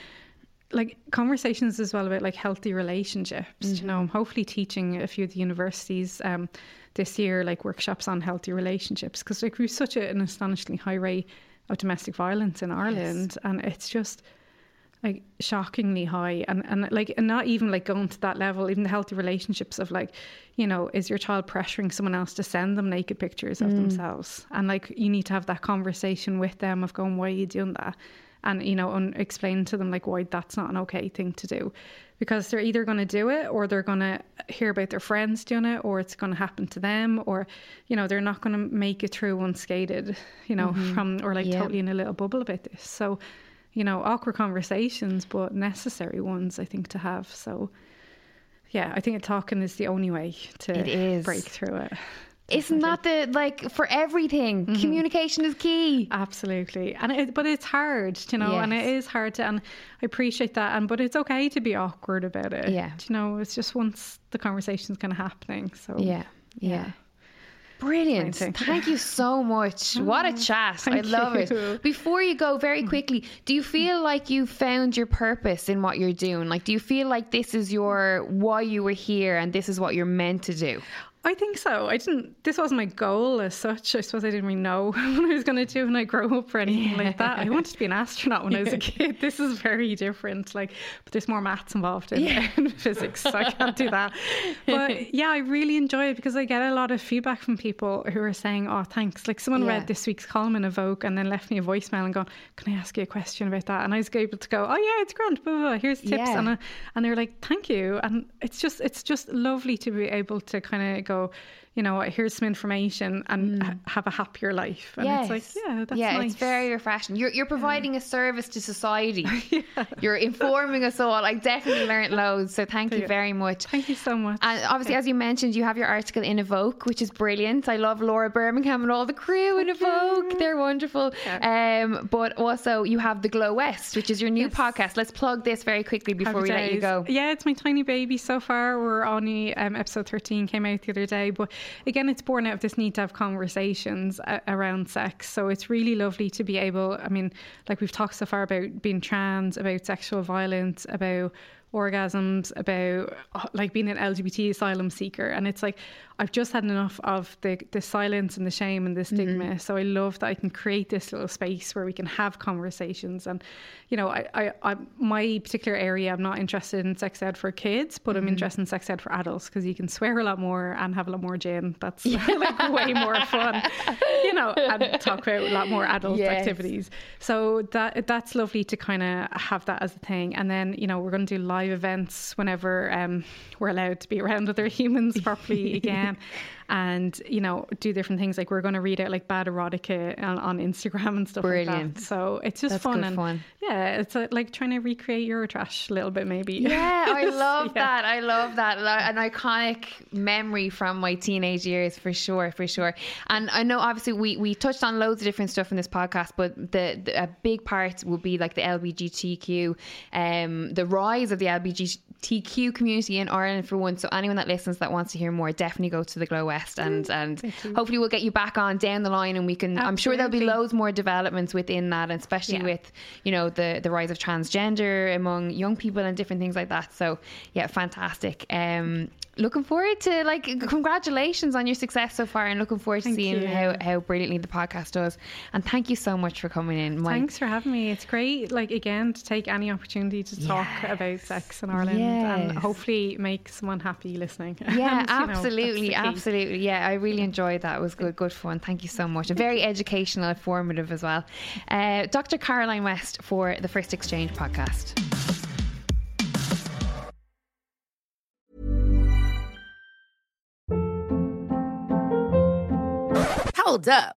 [SPEAKER 2] like conversations as well about like healthy relationships. You know, I'm hopefully teaching a few of the universities um, this year like workshops on healthy relationships because like we've such a, an astonishingly high rate of domestic violence in Ireland, and it's just like shockingly high and and like and not even like going to that level even the healthy relationships of like you know is your child pressuring someone else to send them naked pictures of themselves? And like you need to have that conversation with them of going why are you doing that and you know and explain to them like why that's not an okay thing to do because they're either going to do it or they're going to hear about their friends doing it or it's going to happen to them or you know they're not going to make it through unscathed you know mm-hmm. from or like
[SPEAKER 1] Yeah.
[SPEAKER 2] totally in a little bubble about this so you know, awkward conversations, but necessary ones, I think, to have. So, yeah, I think talking is the only way to break through it.
[SPEAKER 1] Isn't that the like for everything? Mm-hmm. Communication is key.
[SPEAKER 2] Absolutely, and it, but it's hard, you know, and it is hard to, and I appreciate that, and but it's okay to be awkward about it.
[SPEAKER 1] Yeah.
[SPEAKER 2] you know, it's just once the conversation's kind of happening. So
[SPEAKER 1] Yeah, yeah. Brilliant.
[SPEAKER 2] Thank you.
[SPEAKER 1] So much. What a mm-hmm. chat. I love
[SPEAKER 2] you.
[SPEAKER 1] it. Before you go, very mm-hmm. quickly, do you feel like you found your purpose in what you're doing? Like, do you feel like this is your why you were here and this is what you're meant to do?
[SPEAKER 2] I think so. I didn't. This wasn't my goal as such. I suppose I didn't really know what I was going to do when I grow up or anything like that. I wanted to be an astronaut when I was a kid. This is very different. Like, but there's more maths involved in, in physics, so I can't do that. But yeah, I really enjoy it because I get a lot of feedback from people who are saying, "Oh, thanks." Like someone
[SPEAKER 1] Yeah.
[SPEAKER 2] read this week's column in Evoke and then left me a voicemail and gone, "Can I ask you a question about that?" And I was able to go, "Oh yeah, it's grand. Blah, blah, blah. Here's tips."
[SPEAKER 1] Yeah.
[SPEAKER 2] And I, and they're like, "Thank you." And it's just it's just lovely to be able to kind of go, so you know, here's some information and mm. have a happier life. And yes. it's like, yeah, that's
[SPEAKER 1] yeah,
[SPEAKER 2] nice.
[SPEAKER 1] it's very refreshing. You're you're providing yeah. a service to society. yeah. You're informing us all. I definitely learned loads. So thank you very much.
[SPEAKER 2] Thank you so much.
[SPEAKER 1] And obviously, as you mentioned, you have your article in Evoke, which is brilliant. I love Laura Birmingham and all the crew in Evoke. They're wonderful. Um, but also you have the Glow West, which is your new yes. podcast. Let's plug this very quickly before Happy we days. let you go.
[SPEAKER 2] Yeah, it's my tiny baby so far. We're only um, episode 13 came out the other day, but again, it's born out of this need to have conversations uh, around sex. So it's really lovely to be able. I mean, like we've talked so far about being trans, about sexual violence, about orgasms, about like being an LGBT asylum seeker. And it's like, I've just had enough of the, the silence and the shame and the stigma. Mm-hmm. So I love that I can create this little space where we can have conversations. And, you know, I, I, I my particular area, I'm not interested in sex ed for kids, but mm-hmm. I'm interested in sex ed for adults because you can swear a lot more and have a lot more gin. That's yeah. like way more fun, you know, and talk about a lot more adult yes. activities. So that that's lovely to kind of have that as a thing. And then, you know, we're going to do live events whenever um, we're allowed to be around other humans properly again can and you know do different things. Like we're going to read out like bad erotica on, on Instagram and stuff Brilliant. like that. So it's just
[SPEAKER 1] That's
[SPEAKER 2] fun and
[SPEAKER 1] fun.
[SPEAKER 2] yeah it's a, like trying to recreate Eurotrash a little bit maybe.
[SPEAKER 1] Yeah I love yeah. that. I love that. An iconic memory from my teenage years for sure for sure. And I know obviously we we touched on loads of different stuff in this podcast but the, the a big part will be like the LGBTQ um the rise of the LGBTQ community in Ireland for one. So anyone that listens that wants to hear more definitely go to the Glow West and and hopefully we'll get you back on down the line and we can Absolutely. I'm sure there'll be loads more developments within that and especially yeah. with you know the the rise of transgender among young people and different things like that. So yeah fantastic. Um looking forward to like congratulations on your success so far and looking forward to thank seeing how, how brilliantly the podcast does. And thank you so much for coming in
[SPEAKER 2] Mike. thanks for having me. It's great like again to take any opportunity to talk about sex in Ireland yes. and hopefully make someone happy listening.
[SPEAKER 1] Yeah and, absolutely know, absolutely yeah I really enjoyed that. It was good good fun. Thank you so much. Very educational informative as well. Uh, Dr Caroline West for the First Exchange podcast.
[SPEAKER 3] Hold up.